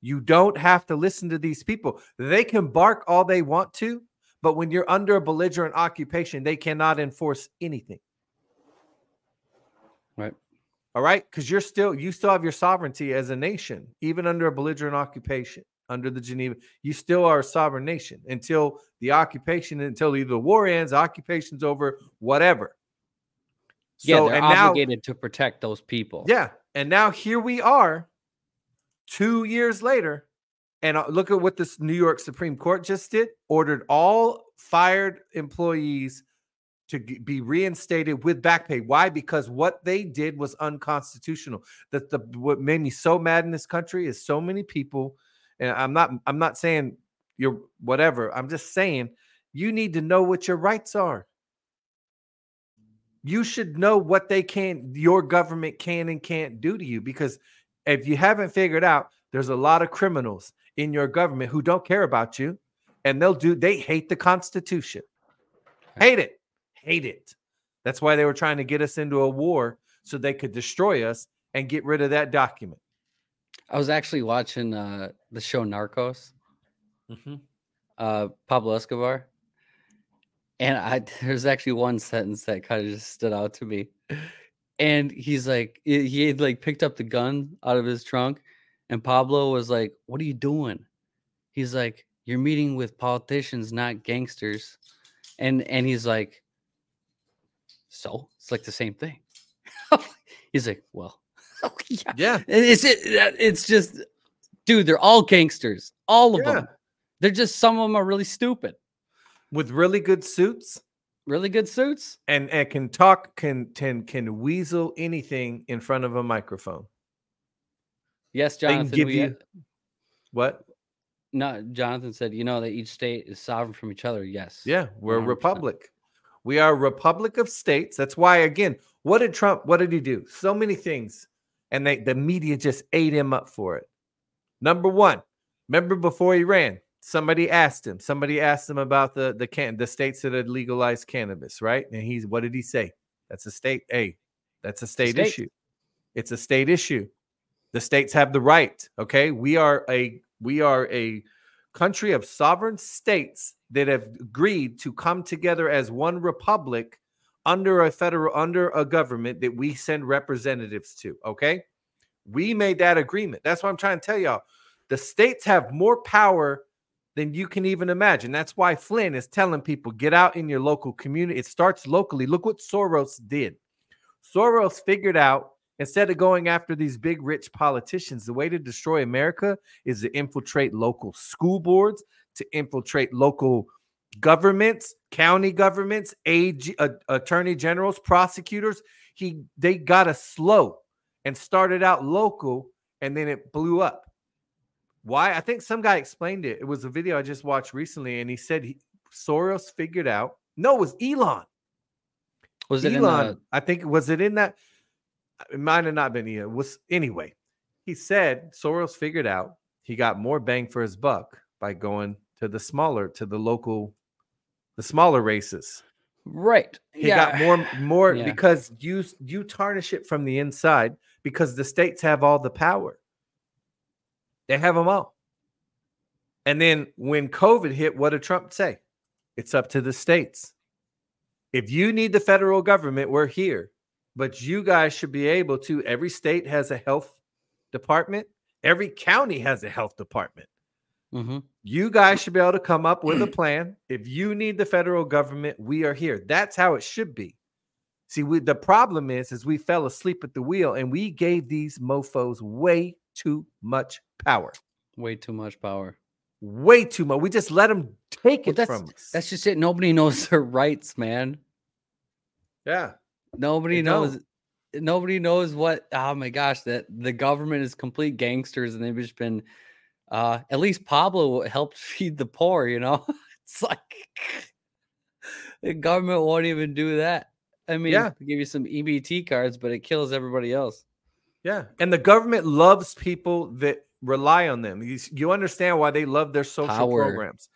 You don't have to listen to these people. They can bark all they want to, but when you're under a belligerent occupation, they cannot enforce anything. Right. All right, because you're still you still have your sovereignty as a nation, even under a belligerent occupation under the Geneva. You still are a sovereign nation until the occupation, until either the war ends, occupation's over, whatever. Yeah, so, they're obligated now, to protect those people. Yeah, and now here we are, two years later, and uh, look at what this New York Supreme Court just did: ordered all fired employees to be reinstated with back pay. Why? Because what they did was unconstitutional. That the what made me so mad in this country is so many people and I'm not I'm not saying you're whatever. I'm just saying you need to know what your rights are. You should know what they can your government can and can't do to you because if you haven't figured out there's a lot of criminals in your government who don't care about you and they'll do they hate the constitution. Hate it. Hate it. That's why they were trying to get us into a war so they could destroy us and get rid of that document. I was actually watching uh, the show Narcos. Mm-hmm. Uh, Pablo Escobar, and I there's actually one sentence that kind of just stood out to me. And he's like, he had like picked up the gun out of his trunk, and Pablo was like, "What are you doing?" He's like, "You're meeting with politicians, not gangsters," and and he's like, "So it's like the same thing." he's like, "Well." Oh, yeah. yeah. It's it, it's just dude, they're all gangsters. All of yeah. them. They're just some of them are really stupid. With really good suits. Really good suits. And and can talk, can can can weasel anything in front of a microphone. Yes, They can Jonathan. give we, you what? no, Jonathan said, you know that each state is sovereign from each other. Yes. Yeah, we're a 100%. republic. We are a republic of states. That's why, again, what did Trump? What did he do? So many things, and they the media just ate him up for it. Number one, remember before he ran, somebody asked him. Somebody asked him about the the can the states that had legalized cannabis, right? And he's what did he say? That's a state. Hey, that's a state, state. issue. It's a state issue. The states have the right. Okay, we are a we are a country of sovereign states that have agreed to come together as one republic under a federal under a government that we send representatives to okay we made that agreement that's what i'm trying to tell y'all the states have more power than you can even imagine that's why flynn is telling people get out in your local community it starts locally look what soros did soros figured out instead of going after these big rich politicians the way to destroy america is to infiltrate local school boards to infiltrate local governments, county governments, AG, uh, attorney generals, prosecutors. He they got us slow and started out local, and then it blew up. Why? I think some guy explained it. It was a video I just watched recently, and he said he, Soros figured out. No, it was Elon. Was it Elon? the, I think was it in that. It might have not been Elon. Was anyway. He said Soros figured out he got more bang for his buck by going to the smaller, to the local, the smaller races. right? He got more, more Yeah. because you you tarnish it from the inside because the states have all the power. They have them all. And then when COVID hit, what did Trump say? It's up to the states. If you need the federal government, we're here. But you guys should be able to. Every state has a health department, every county has a health department. Mhm. You guys should be able to come up with a plan. If you need the federal government, we are here. That's how it should be. See, we, the problem is, is we fell asleep at the wheel and we gave these mofo's way too much power. way too much power. Way too much. We just let them take Well, it that's from us. that's just it. Nobody knows their rights, man. yeah. Nobody They knows. Nobody knows what. Oh my gosh, that the government is complete gangsters, and they've just been. Uh, at least Pablo helped feed the poor. You know, it's like the government won't even do that. I mean, Yeah. give you some EBT cards, but it kills everybody else. Yeah. And the government loves people that rely on them. You, you understand why they love their social Power. programs.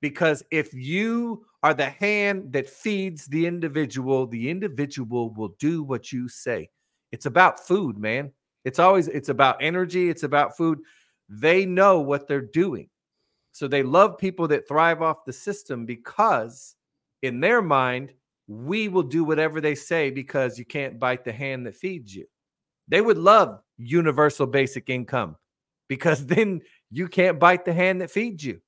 Because if you are the hand that feeds the individual, the individual will do what you say. It's about food, man. It's always it's about energy, it's about food. They know what they're doing. So they love people that thrive off the system because in their mind, we will do whatever they say because you can't bite the hand that feeds you. They would love universal basic income because then you can't bite the hand that feeds you.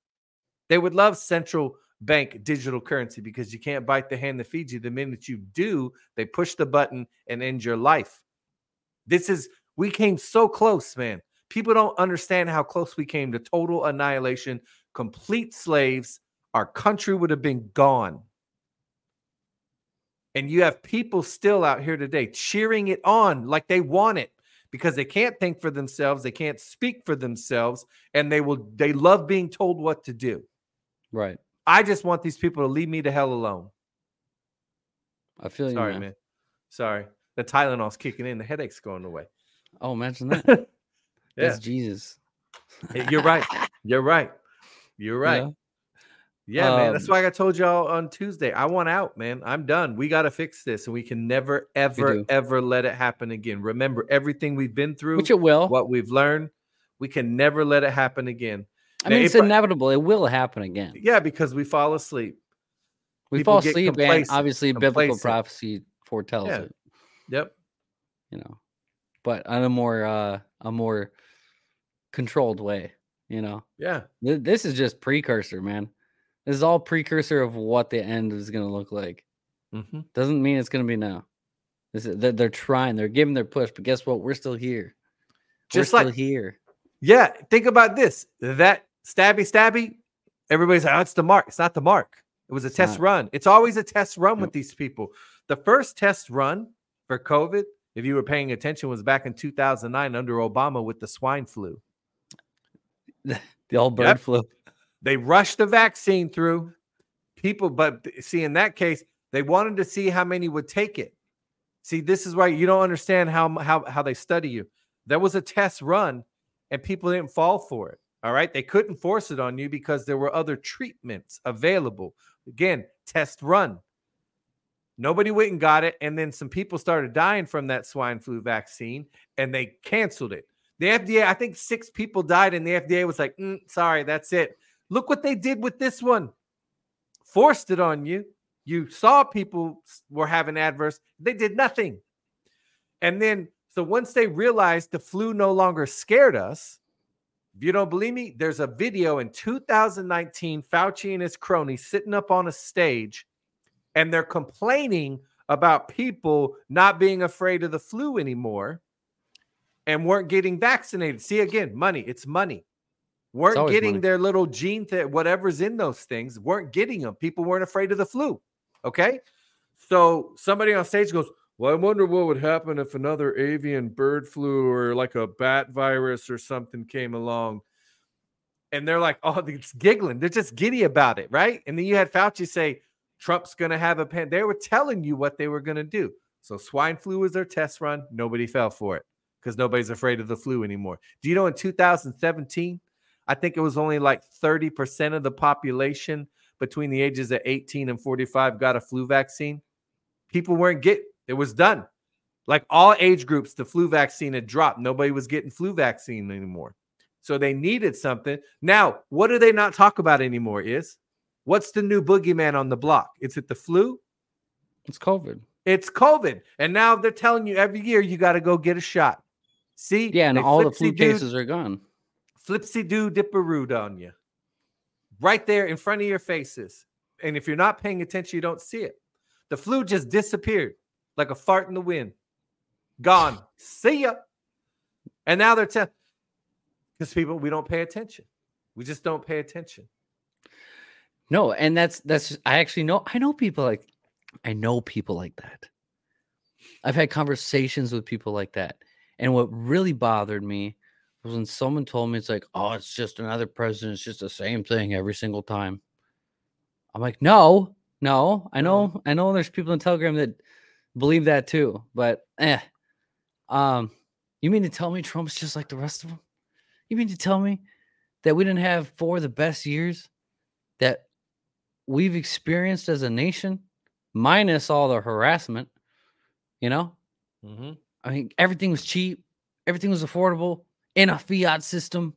They would love central bank digital currency because you can't bite the hand that feeds you. The minute you do, they push the button and end your life. This is, we came so close, man. People don't understand how close we came to total annihilation, complete slaves. Our country would have been gone. And you have people still out here today cheering it on like they want it because they can't think for themselves, they can't speak for themselves, and they will they love being told what to do. Right. I just want these people to leave me the hell alone. I feel you, Sorry, man. man. Sorry. The Tylenol's kicking in, the headache's going away. Oh, imagine that. Yeah, That's Jesus. you're right. You're right. You're right. Yeah. Yeah, man. That's Um, why I told y'all on Tuesday. I want out, man. I'm done. We got to fix this, and we can never, ever, ever let it happen again. Remember everything we've been through, Which it will. what we've learned. We can never let it happen again. I Now, mean, it's I- inevitable. It will happen again. Yeah, because we fall asleep. We people fall asleep, and obviously, biblical prophecy foretells Yeah. it. Yep. You know, but on a more uh, a more controlled way. You know, Yeah. Th- this is just precursor, man. This is all precursor of what the end is going to look like. hmm Doesn't mean it's going to be now. This is, they're, they're trying. They're giving their push, but guess what? We're still here. Just We're still like here. Yeah, think about this. That stabby stabby, everybody's like, oh, it's the mark. It's not the mark. It was a It's test not. run. It's always a test run with these people. The first test run for COVID, if you were paying attention, was back in 2009 under Obama with the swine flu. the old bird yep. flu. They rushed the vaccine through people, but see, in that case, they wanted to see how many would take it. See, this is why you don't understand how how how they study you. There was a test run, and people didn't fall for it. All right, they couldn't force it on you because there were other treatments available. Again, test run. Nobody went and got it, and then some people started dying from that swine flu vaccine, and they canceled it. The FDA, I think six people died, and the FDA was like, mm, "Sorry, that's it." Look what they did with this one. Forced it on you. You saw people were having adverse. They did nothing. And then, so once they realized the flu no longer scared us, if you don't believe me, there's a video in 2019, Fauci and his cronies sitting up on a stage and they're complaining about people not being afraid of the flu anymore and weren't getting vaccinated. See, again, money, it's money. Weren't getting money. their little gene that whatever's in those things, weren't getting them. People weren't afraid of the flu. Okay. So somebody on stage goes, Well, I wonder what would happen if another avian bird flu or like a bat virus or something came along. And they're like, Oh, it's giggling. They're just giddy about it. Right. And then you had Fauci say, Trump's going to have a pen. They were telling you what they were going to do. So swine flu was their test run. Nobody fell for it because nobody's afraid of the flu anymore. Do you know in 2017, I think it was only like 30% of the population between the ages of 18 and 45 got a flu vaccine. People weren't get it was done. Like all age groups, the flu vaccine had dropped. Nobody was getting flu vaccine anymore. So they needed something. Now, what do they not talk about anymore? Is What's the new boogeyman on the block? Is it the flu? It's COVID. It's COVID. And now they're telling you every year you got to go get a shot. See? Yeah, and all the flu cases are gone. Flipsy do dipperoo on you. Right there in front of your faces. And if you're not paying attention, you don't see it. The flu just disappeared like a fart in the wind. Gone. see ya. And now they're telling because people, we don't pay attention. We just don't pay attention. No, and that's that's I actually know I know people like I know people like that. I've had conversations with people like that. And what really bothered me when someone told me it's like, oh, it's just another president, it's just the same thing every single time. I'm like, no, no, I know, I know there's people in Telegram that believe that too, but eh. Um, you mean to tell me Trump's just like the rest of them? You mean to tell me that we didn't have four of the best years that we've experienced as a nation, minus all the harassment. You know, mm-hmm. I mean, everything was cheap, everything was affordable in a fiat system.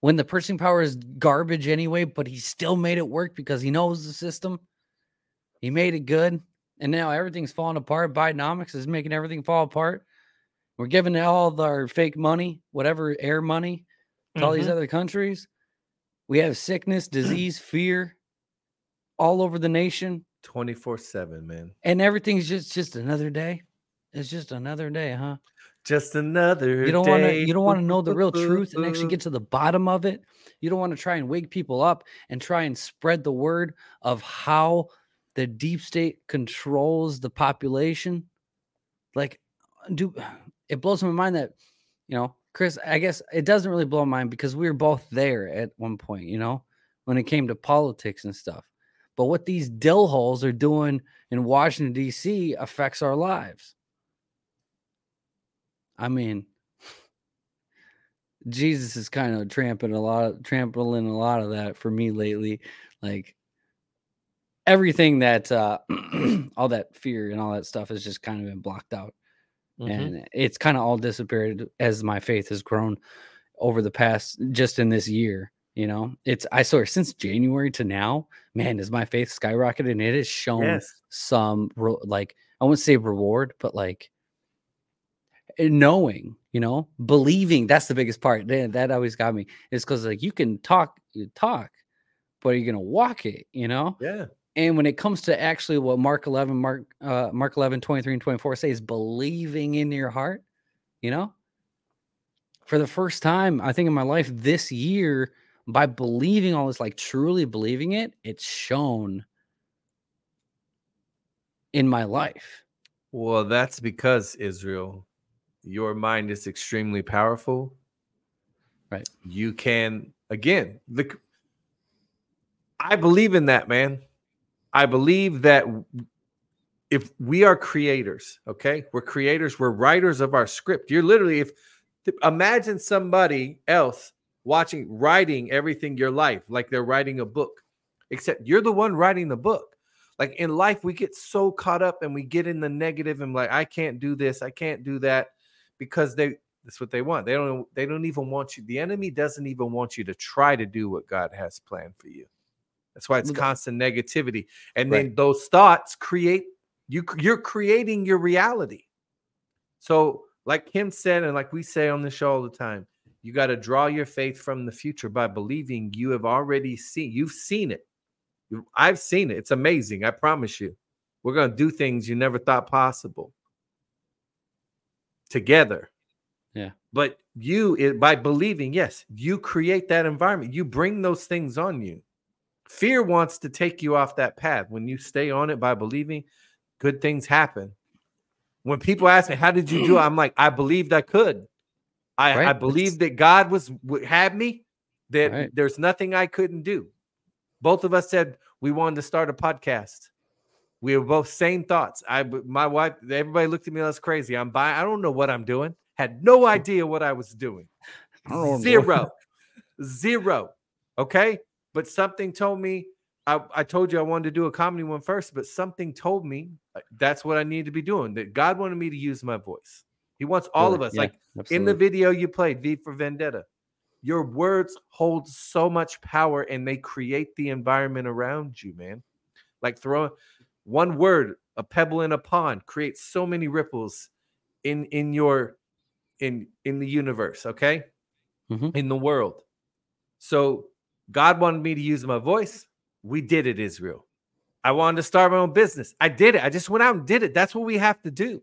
When the purchasing power is garbage anyway, but he still made it work because he knows the system. He made it good. And now everything's falling apart. Bidenomics is making everything fall apart. We're giving all our fake money, whatever air money, to mm-hmm. all these mm-hmm. other countries. We have sickness, disease, fear all over the nation. 24-7, man. And everything's just just another day. It's just another day, huh? Just another you don't want to you don't want to know the real truth and actually get to the bottom of it. You don't want to try and wake people up and try and spread the word of how the deep state controls the population. Like do it blows my mind that you know Chris, I guess it doesn't really blow my mind because we were both there at one point, you know, when it came to politics and stuff. But what these dill holes are doing in Washington, D.C. affects our lives. I mean, Jesus is kind of trampling a lot, of, trampling a lot of that for me lately. Like everything that, uh, all that fear and all that stuff has just kind of been blocked out. Mm-hmm. And it's kind of all disappeared as my faith has grown over the past just in this year. You know, it's I saw since January to now, man, has my faith skyrocketed and it has shown yes. some like I wouldn't say reward, but like knowing, you know, believing that's the biggest part. That, that always got me. It's because like you can talk, you talk, but are you gonna walk it, you know? Yeah. And when it comes to actually what Mark 11, Mark, uh, Mark 11, 23 and 24 says, believing in your heart, you know, for the first time, I think in my life this year, by believing all this, like truly believing it, it's shown in my life. Well, that's because Israel, your mind is extremely powerful. Right. You can again, the I believe in that, man. I believe that if we are creators, okay? We're creators, we're writers of our script. You're literally if imagine somebody else watching writing everything your life like they're writing a book except you're the one writing the book like in life we get so caught up and we get in the negative and like i can't do this i can't do that because they that's what they want they don't they don't even want you the enemy doesn't even want you to try to do what god has planned for you that's why it's constant negativity and right. then those thoughts create you you're creating your reality so like Kim said, and like we say on the show all the time, you got to draw your faith from the future by believing you have already seen. You've seen it. I've seen it. It's amazing. I promise you. We're going to do things you never thought possible together. Yeah. But you, it, by believing, yes, you create that environment. You bring those things on you. Fear wants to take you off that path. When you stay on it by believing, good things happen when people ask me, "How did you do it?" I'm like, "I believed I could. I, right. I believed that God was had me. That right. there's nothing I couldn't do." Both of us said we wanted to start a podcast. We were both same thoughts. I, my wife, everybody looked at me as crazy. I'm by. I don't know what I'm doing. Had no idea what I was doing. Zero, zero. Okay, but something told me I, I told you I wanted to do a comedy one first, but something told me uh, that's what I need to be doing. That God wanted me to use my voice. He wants all sure, of us. Yeah, like absolutely. in the video you played, V for Vendetta, your words hold so much power and they create the environment around you, man. Like throw one word, a pebble in a pond, creates so many ripples in in your in in the universe, okay? Mm-hmm. In the world. So God wanted me to use my voice. We did it, Israel. I wanted to start my own business. I did it. I just went out and did it. That's what we have to do.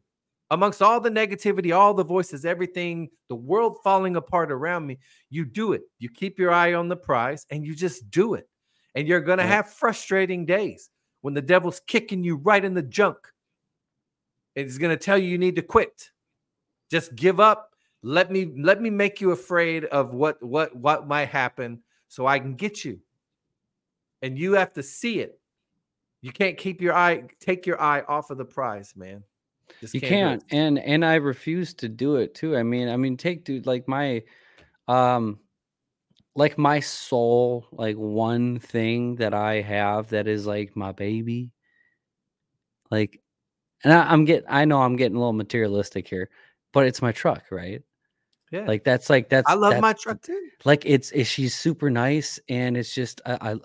Amongst all the negativity, all the voices, everything, the world falling apart around me, you do it. You keep your eye on the prize and you just do it. And you're going to have frustrating days when the devil's kicking you right in the junk. It's going to tell you you need to quit. Just give up. Let me let me make you afraid of what what what might happen so I can get you and you have to see it. You can't keep your eye, take your eye off of the prize, man. Just you can't, can't. and and I refuse to do it too. I mean, I mean, take dude, like my, um, like my soul, like one thing that I have that is like my baby, like, and I, I'm getting, I know I'm getting a little materialistic here, but it's my truck, right? Yeah. Like that's like that's I love that's, my truck too. Like it's, it's she's super nice and it's just I, I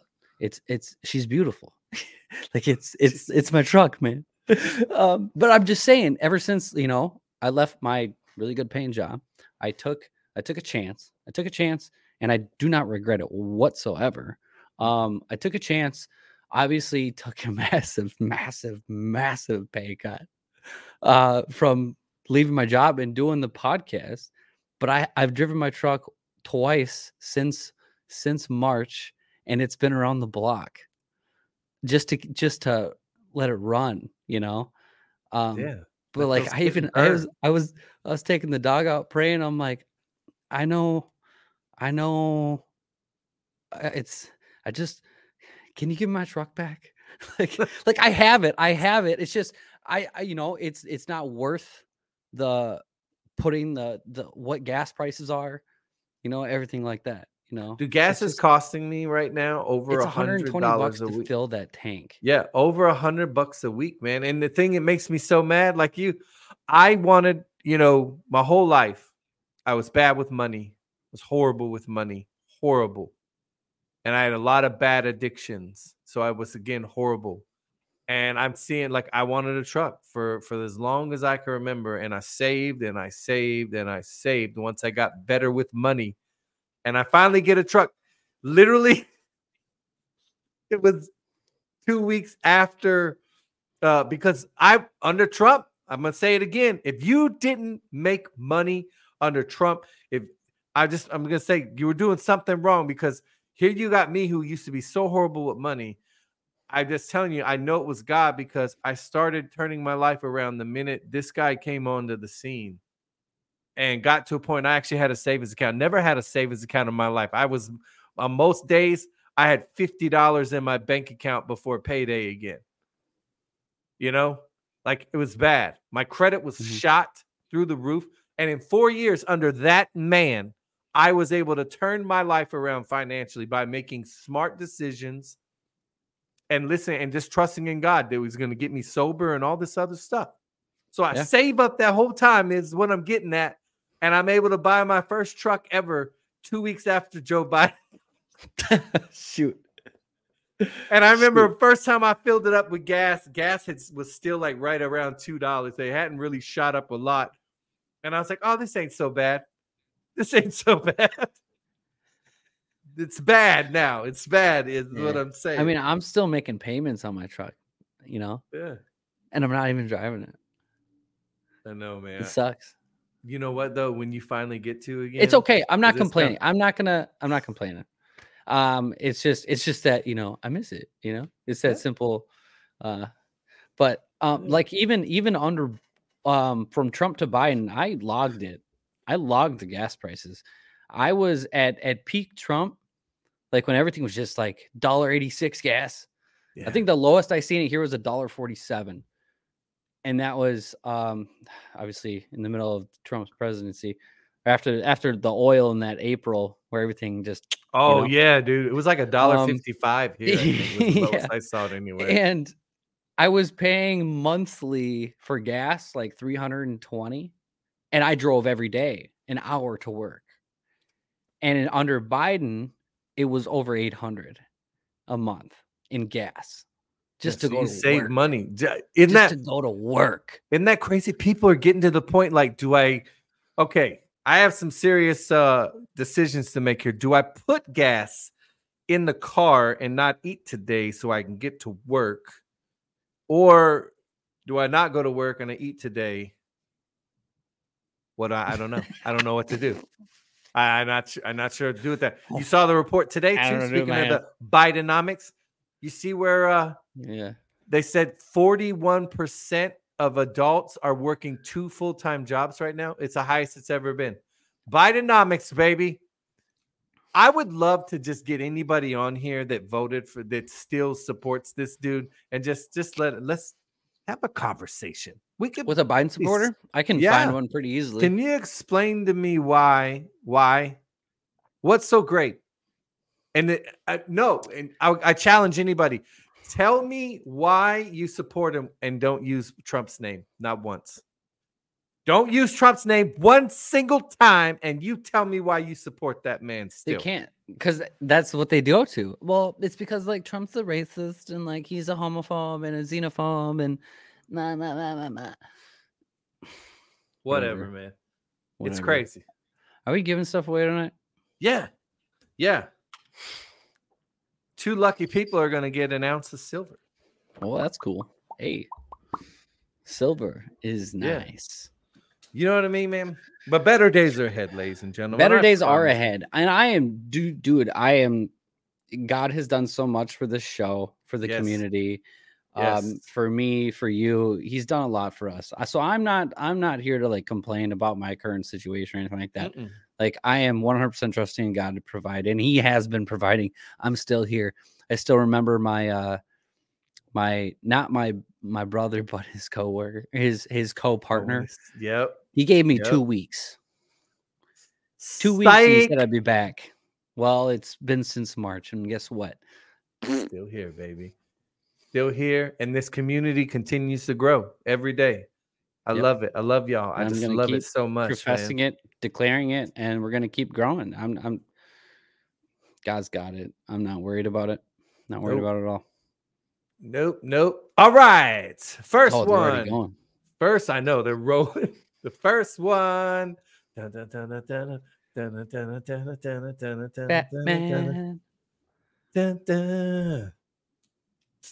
it's it's she's beautiful. like it's it's it's my truck, man. um, but I'm just saying, ever since you know I left my really good paying job, I took I took a chance. I took a chance, and I do not regret it whatsoever. Um, I took a chance. Obviously, took a massive, massive, massive pay cut uh, from leaving my job and doing the podcast. But I I've driven my truck twice since since March and it's been around the block just to just to let it run, you know. Um, yeah. But like I even I was I was I was taking the dog out praying. I'm like, I know, I know. Uh, it's I just can you give my truck back? like like I have it. I have it. It's just I, I you know it's it's not worth the putting the the what gas prices are, you know everything like that. You know, do gas is costing me right now over a hundred dollars a week. Fill that tank. Yeah, over a hundred bucks a week, man. And the thing that makes me so mad, like you, I wanted, you know, my whole life, I was bad with money. Was horrible with money, horrible, and I had a lot of bad addictions. So I was again horrible. And I'm seeing like I wanted a truck for for as long as I can remember, and I saved and I saved and I saved. Once I got better with money and I finally get a truck. Literally, it was two weeks after uh, because I under Trump, I'm gonna say it again. If you didn't make money under Trump, if I just I'm gonna say you were doing something wrong because here you got me who used to be so horrible with money. I'm just telling you, I know it was God because I started turning my life around the minute this guy came onto the scene and got to a point I actually had a savings account. Never had a savings account in my life. I was on most days I had $50 in my bank account before payday again. You know, like it was bad. My credit was mm-hmm. shot through the roof. And in four years, under that man, I was able to turn my life around financially by making smart decisions and listen and just trusting in God that He was going to get me sober and all this other stuff. So I yeah. save up that whole time is what I'm getting at. And I'm able to buy my first truck ever two weeks after Joe Biden. Shoot. And I remember Shoot. first time I filled it up with gas, gas had, was still like right around two dollars. They hadn't really shot up a lot. And I was like, oh, this ain't so bad. This ain't so bad. it's bad now. It's bad, is yeah. what I'm saying. I mean, I'm still making payments on my truck, you know? Yeah. And I'm not even driving it. I know, man. It sucks. You know what though? When you finally get to again, it's okay. I'm not complaining. I'm not gonna. I'm not complaining. Um, it's just it's just that you know I miss it. You know, it's that yeah. simple. Uh, but um, like even even under um from Trump to Biden, I logged it. I logged the gas prices. I was at at peak Trump, like when everything was just like dollar eighty six gas. Yeah. I think the lowest I seen it here was a dollar forty seven, and that was um obviously in the middle of Trump's presidency after after the oil in that April where everything just oh you know, yeah dude it was like a dollar um, 55 here yeah. I saw it anyway and I was paying monthly for gas like 320 and I drove every day an hour to work and under Biden it was over 800 a month in gas just to go to save work. money. Isn't just that to go to work? Isn't that crazy? People are getting to the point like, do I? Okay, I have some serious uh, decisions to make here. Do I put gas in the car and not eat today so I can get to work? Or do I not go to work and I eat today? What I, I don't know. I don't know what to do. I, am not. I'm not sure to do with that. You saw the report today too. Speaking of the Bidenomics, you see where? uh Yeah. They said 41 percent of adults are working two full time jobs right now. It's the highest it's ever been. Bidenomics, baby. I would love to just get anybody on here that voted for that still supports this dude and just just let it, let's have a conversation. We could with a Biden supporter. I can yeah. find one pretty easily. Can you explain to me why? Why? What's so great? And uh, no, and I, I challenge anybody. Tell me why you support him and don't use Trump's name. Not once. Don't use Trump's name one single time, and you tell me why you support that man. Still, they can't because that's what they go to. Well, it's because like Trump's a racist and like he's a homophobe and a xenophobe and nah nah nah nah nah. Whatever, Whatever. man. Whatever. It's crazy. Are we giving stuff away tonight? Yeah, yeah two lucky people are going to get an ounce of silver. Oh, that's cool. Hey, silver is nice. Yeah. You know what I mean, man? But better days are ahead, ladies and gentlemen. Better days are ahead. And I am, dude, dude, I am, God has done so much for this show, for the yes. community. Yes. Um, for me, for you, he's done a lot for us. So I'm not, I'm not here to like complain about my current situation or anything like that. Mm-mm. Like I am 100% trusting in God to provide, and He has been providing. I'm still here. I still remember my uh my not my my brother, but his co-worker, his his co-partner. Yep. He gave me yep. two weeks. Two Psych. weeks. He said I'd be back. Well, it's been since March, and guess what? Still here, baby. Still here, and this community continues to grow every day. I yep. love it. I love y'all. I just love it so much. Professing man. it, declaring it, and we're gonna keep growing. I'm I'm God's got it. I'm not worried about it. Not worried nope. about it at all. Nope, nope. All right. First oh, one. First, I know they're rolling. The first one. Batman.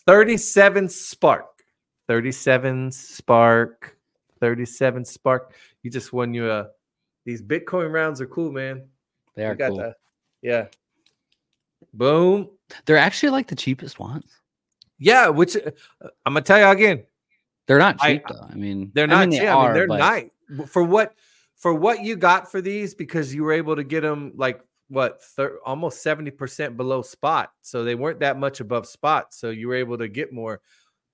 37 Spark. 37 Spark. 37 Spark. You just won you a. These Bitcoin rounds are cool, man. They are cool. The, yeah. Boom. They're actually like the cheapest ones. Yeah, which uh, I'm gonna tell you again. They're not I- cheap though. I mean, They're I not. mean, they yeah, I mean, are, they're but not for what for what you got for these because you were able to get them like what thir- almost seventy percent below spot, so they weren't that much above spot. So you were able to get more.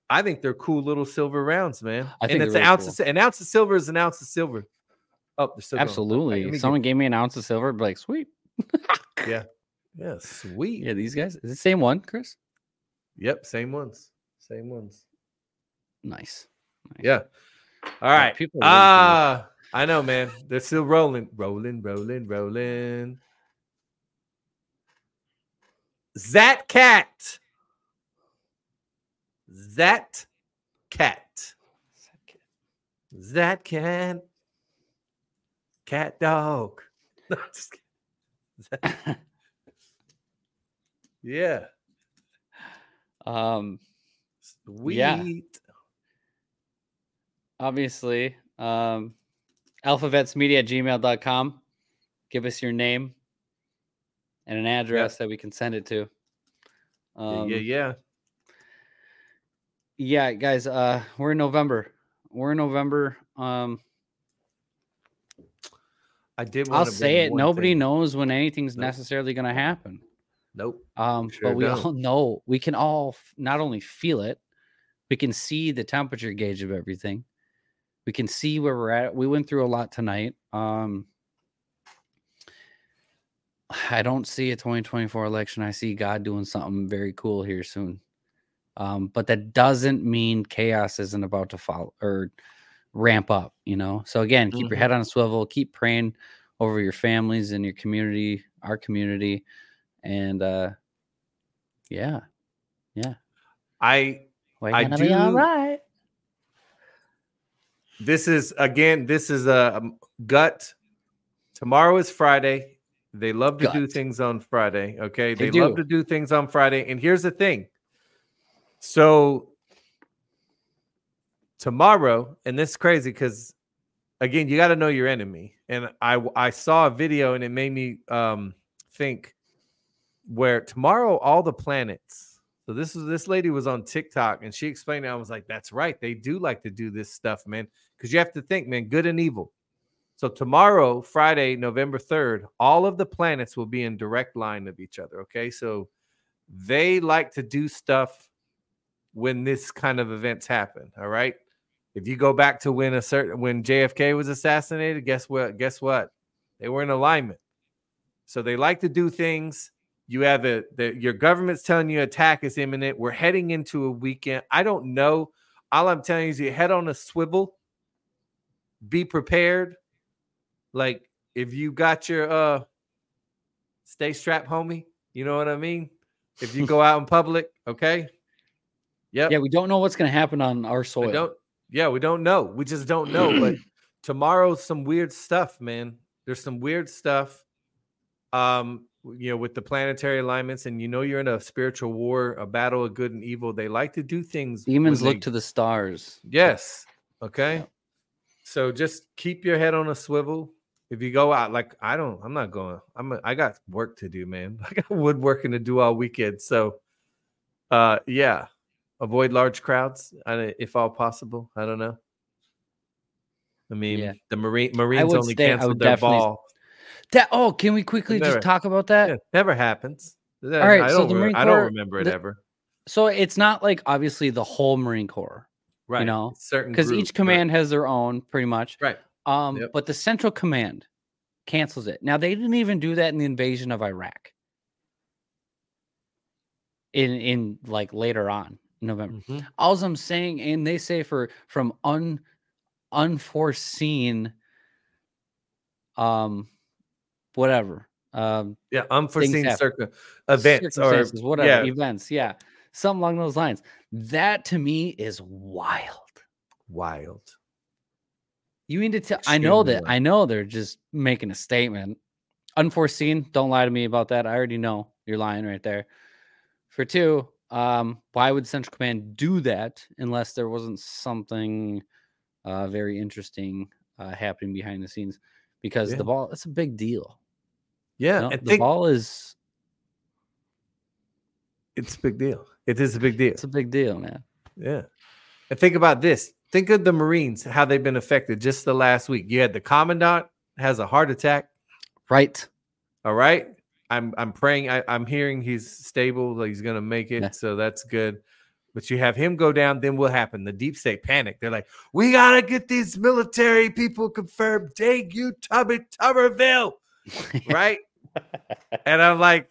I think they're cool little silver rounds, man. I think and it's they're an ounce. cool. Of, an ounce of silver is an ounce of silver. Oh, they're still. Okay, Absolutely. If get- someone gave me an ounce of silver, I'd be like, sweet. yeah, yeah, sweet. Yeah, these guys. Is the same one, Chris? Yep, same ones, same ones. Nice. nice. Yeah. All right. people Ah, I know, man. They're still rolling, rolling, rolling, rolling. Zat cat. Zat cat. Zat cat. Cat dog. No, just kidding. Yeah. Um, Sweet. Yeah. Obviously, um, alphavetsmedia at gmail.com. Give us your name and an address that we can send it to. Yeah, Um, yeah, yeah. yeah, guys, uh, we're in November. We're in November. Um, I did. I'll say it. Nobody thing. knows when anything's Nope. necessarily going to happen. Nope. Um, Sure but we don't. all know we can all f- not only feel it, we can see the temperature gauge of everything. We can see where we're at. We went through a lot tonight. Um, I don't see a 2024 election. I see God doing something very cool here soon. Um, but that doesn't mean chaos isn't about to follow or ramp up, you know. So again, keep your Mhm. head on a swivel, keep praying over your families and your community, our community, and uh yeah, yeah. I We're I be all do- right. This is again this is a um, gut. Tomorrow is friday. They love to do things on friday okay? They they, love to do things on friday. And here's the thing. So tomorrow and this is crazy because again you got to know your enemy. And i i saw a video and it made me um think where tomorrow all the planets so this is this lady was on TikTok and she explained it. I was like, that's right. They do like to do this stuff, man. Because you have to think, man, good and evil. So tomorrow, Friday, November 3rd, all of the planets will be in direct line of each other. Okay. So they like to do stuff when this kind of events happen. All right. If you go back to when a certain when JFK was assassinated, guess what? Guess what? They were in alignment. So they like to do things you have a the, your government's telling you attack is imminent. We're heading into a weekend. I don't know. All I'm telling you is you head on a swivel. Be prepared. Like if you got your uh stay strapped, homie. You know what I mean? If you go out in public, okay. Yep. Yeah, we don't know what's gonna happen on our soil. We don't. Yeah, we don't know. We just don't know. but tomorrow's some weird stuff, man. There's some weird stuff. Um, you know, with the planetary alignments, and you know you're in a spiritual war, a battle of good and evil. They like to do things. Demons look they- to the stars. Yes. Okay. So just keep your head on a swivel. If you go out, like I don't, I'm not going. I'm. A, I got work to do, man. I got woodworking to do all weekend. So, uh, yeah, avoid large crowds, if all possible. I don't know. I mean, Yeah. the marine Marines only stay- canceled their ball. That oh, can we quickly Never- just talk about that? Yeah, never happens. All right, I so don't. the Marine I don't remember it the- ever. So it's not like obviously the whole Marine Corps, Right. You know, certain because each right. command has their own, pretty much. Right. Um, Yep. but the Central Command cancels it. Now they didn't even do that in the invasion of Iraq. In in like later on November. Mhm. All I'm saying, and they say for from un unforeseen um whatever. Um Yeah, unforeseen circum events or whatever yeah, events, yeah. Something along those lines. That to me is wild. wild. You mean to tell? I know that. I know they're just making a statement. Unforeseen. Don't lie to me about that. I already know you're lying right there. For two, um, why would Central Command do that unless there wasn't something uh, very interesting uh, happening behind the scenes? Because Yeah. the ball, that's a big deal. Yeah, and the think, ball is It's a big deal. It is a big deal. It's a big deal, man. Yeah. And think about this. Think of the Marines, how they've been affected just the last week. You had the commandant has a heart attack. Right. All right. I'm I'm praying. I, am hearing he's stable. Like he's gonna make it. Yeah. So that's good. But you have him go down, then what happened? The deep state panic. They're like, we gotta get these military people confirmed. Take you, Tommy Tuberville. right? And I'm like,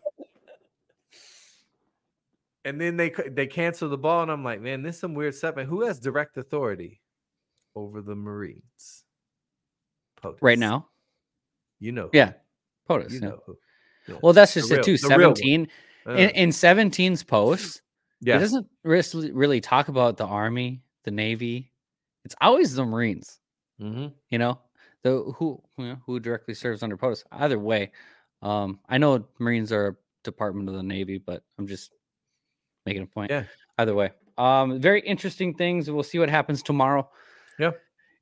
and then they they cancel the ball, and I'm like, man, this is some weird stuff. And who has direct authority over the Marines? POTUS. Right now, you know, yeah, POTUS. You yeah. know who. Yeah. Well, that's just the it too. 17 uh, in, in 17's post, yeah. it doesn't really talk about the army, the navy. It's always the Marines. Mm-hmm. You know, the who you know, who directly serves under POTUS. Either way, um, I know Marines are a department of the Navy, but I'm just making a point. Yeah. Either way, um, very interesting things. We'll see what happens tomorrow. Yeah.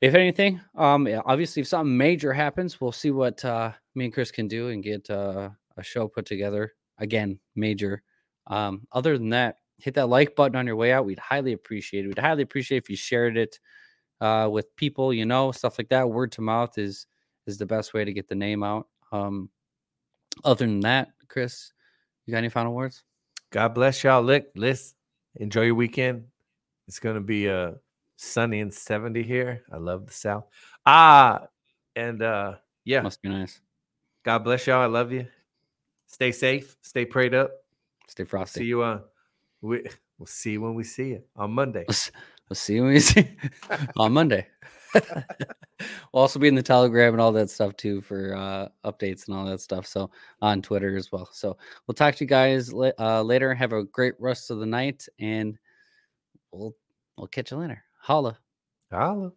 If anything, um, obviously, if something major happens, we'll see what uh, me and Chris can do and get uh, a show put together. Again, major. Um, other than that, hit that like button on your way out. We'd highly appreciate it. We'd highly appreciate if you shared it uh, with people, you know, stuff like that. Word to mouth is is the best way to get the name out. Um, other than that, Chris, you got any final words? God bless y'all. Look, listen, enjoy your weekend. It's gonna be uh sunny and 70 here. I love the South. Ah, and uh yeah. Must be nice. God bless y'all. I love you. Stay safe. Stay prayed up. Stay frosty. See you uh we we'll see you when we see you on Monday. We'll, we'll see you when we see on Monday. we'll also be in the Telegram and all that stuff too for uh, updates and all that stuff. So on Twitter as well. So we'll talk to you guys uh, later. Have a great rest of the night, and we'll we'll catch you later. Holla. Holla.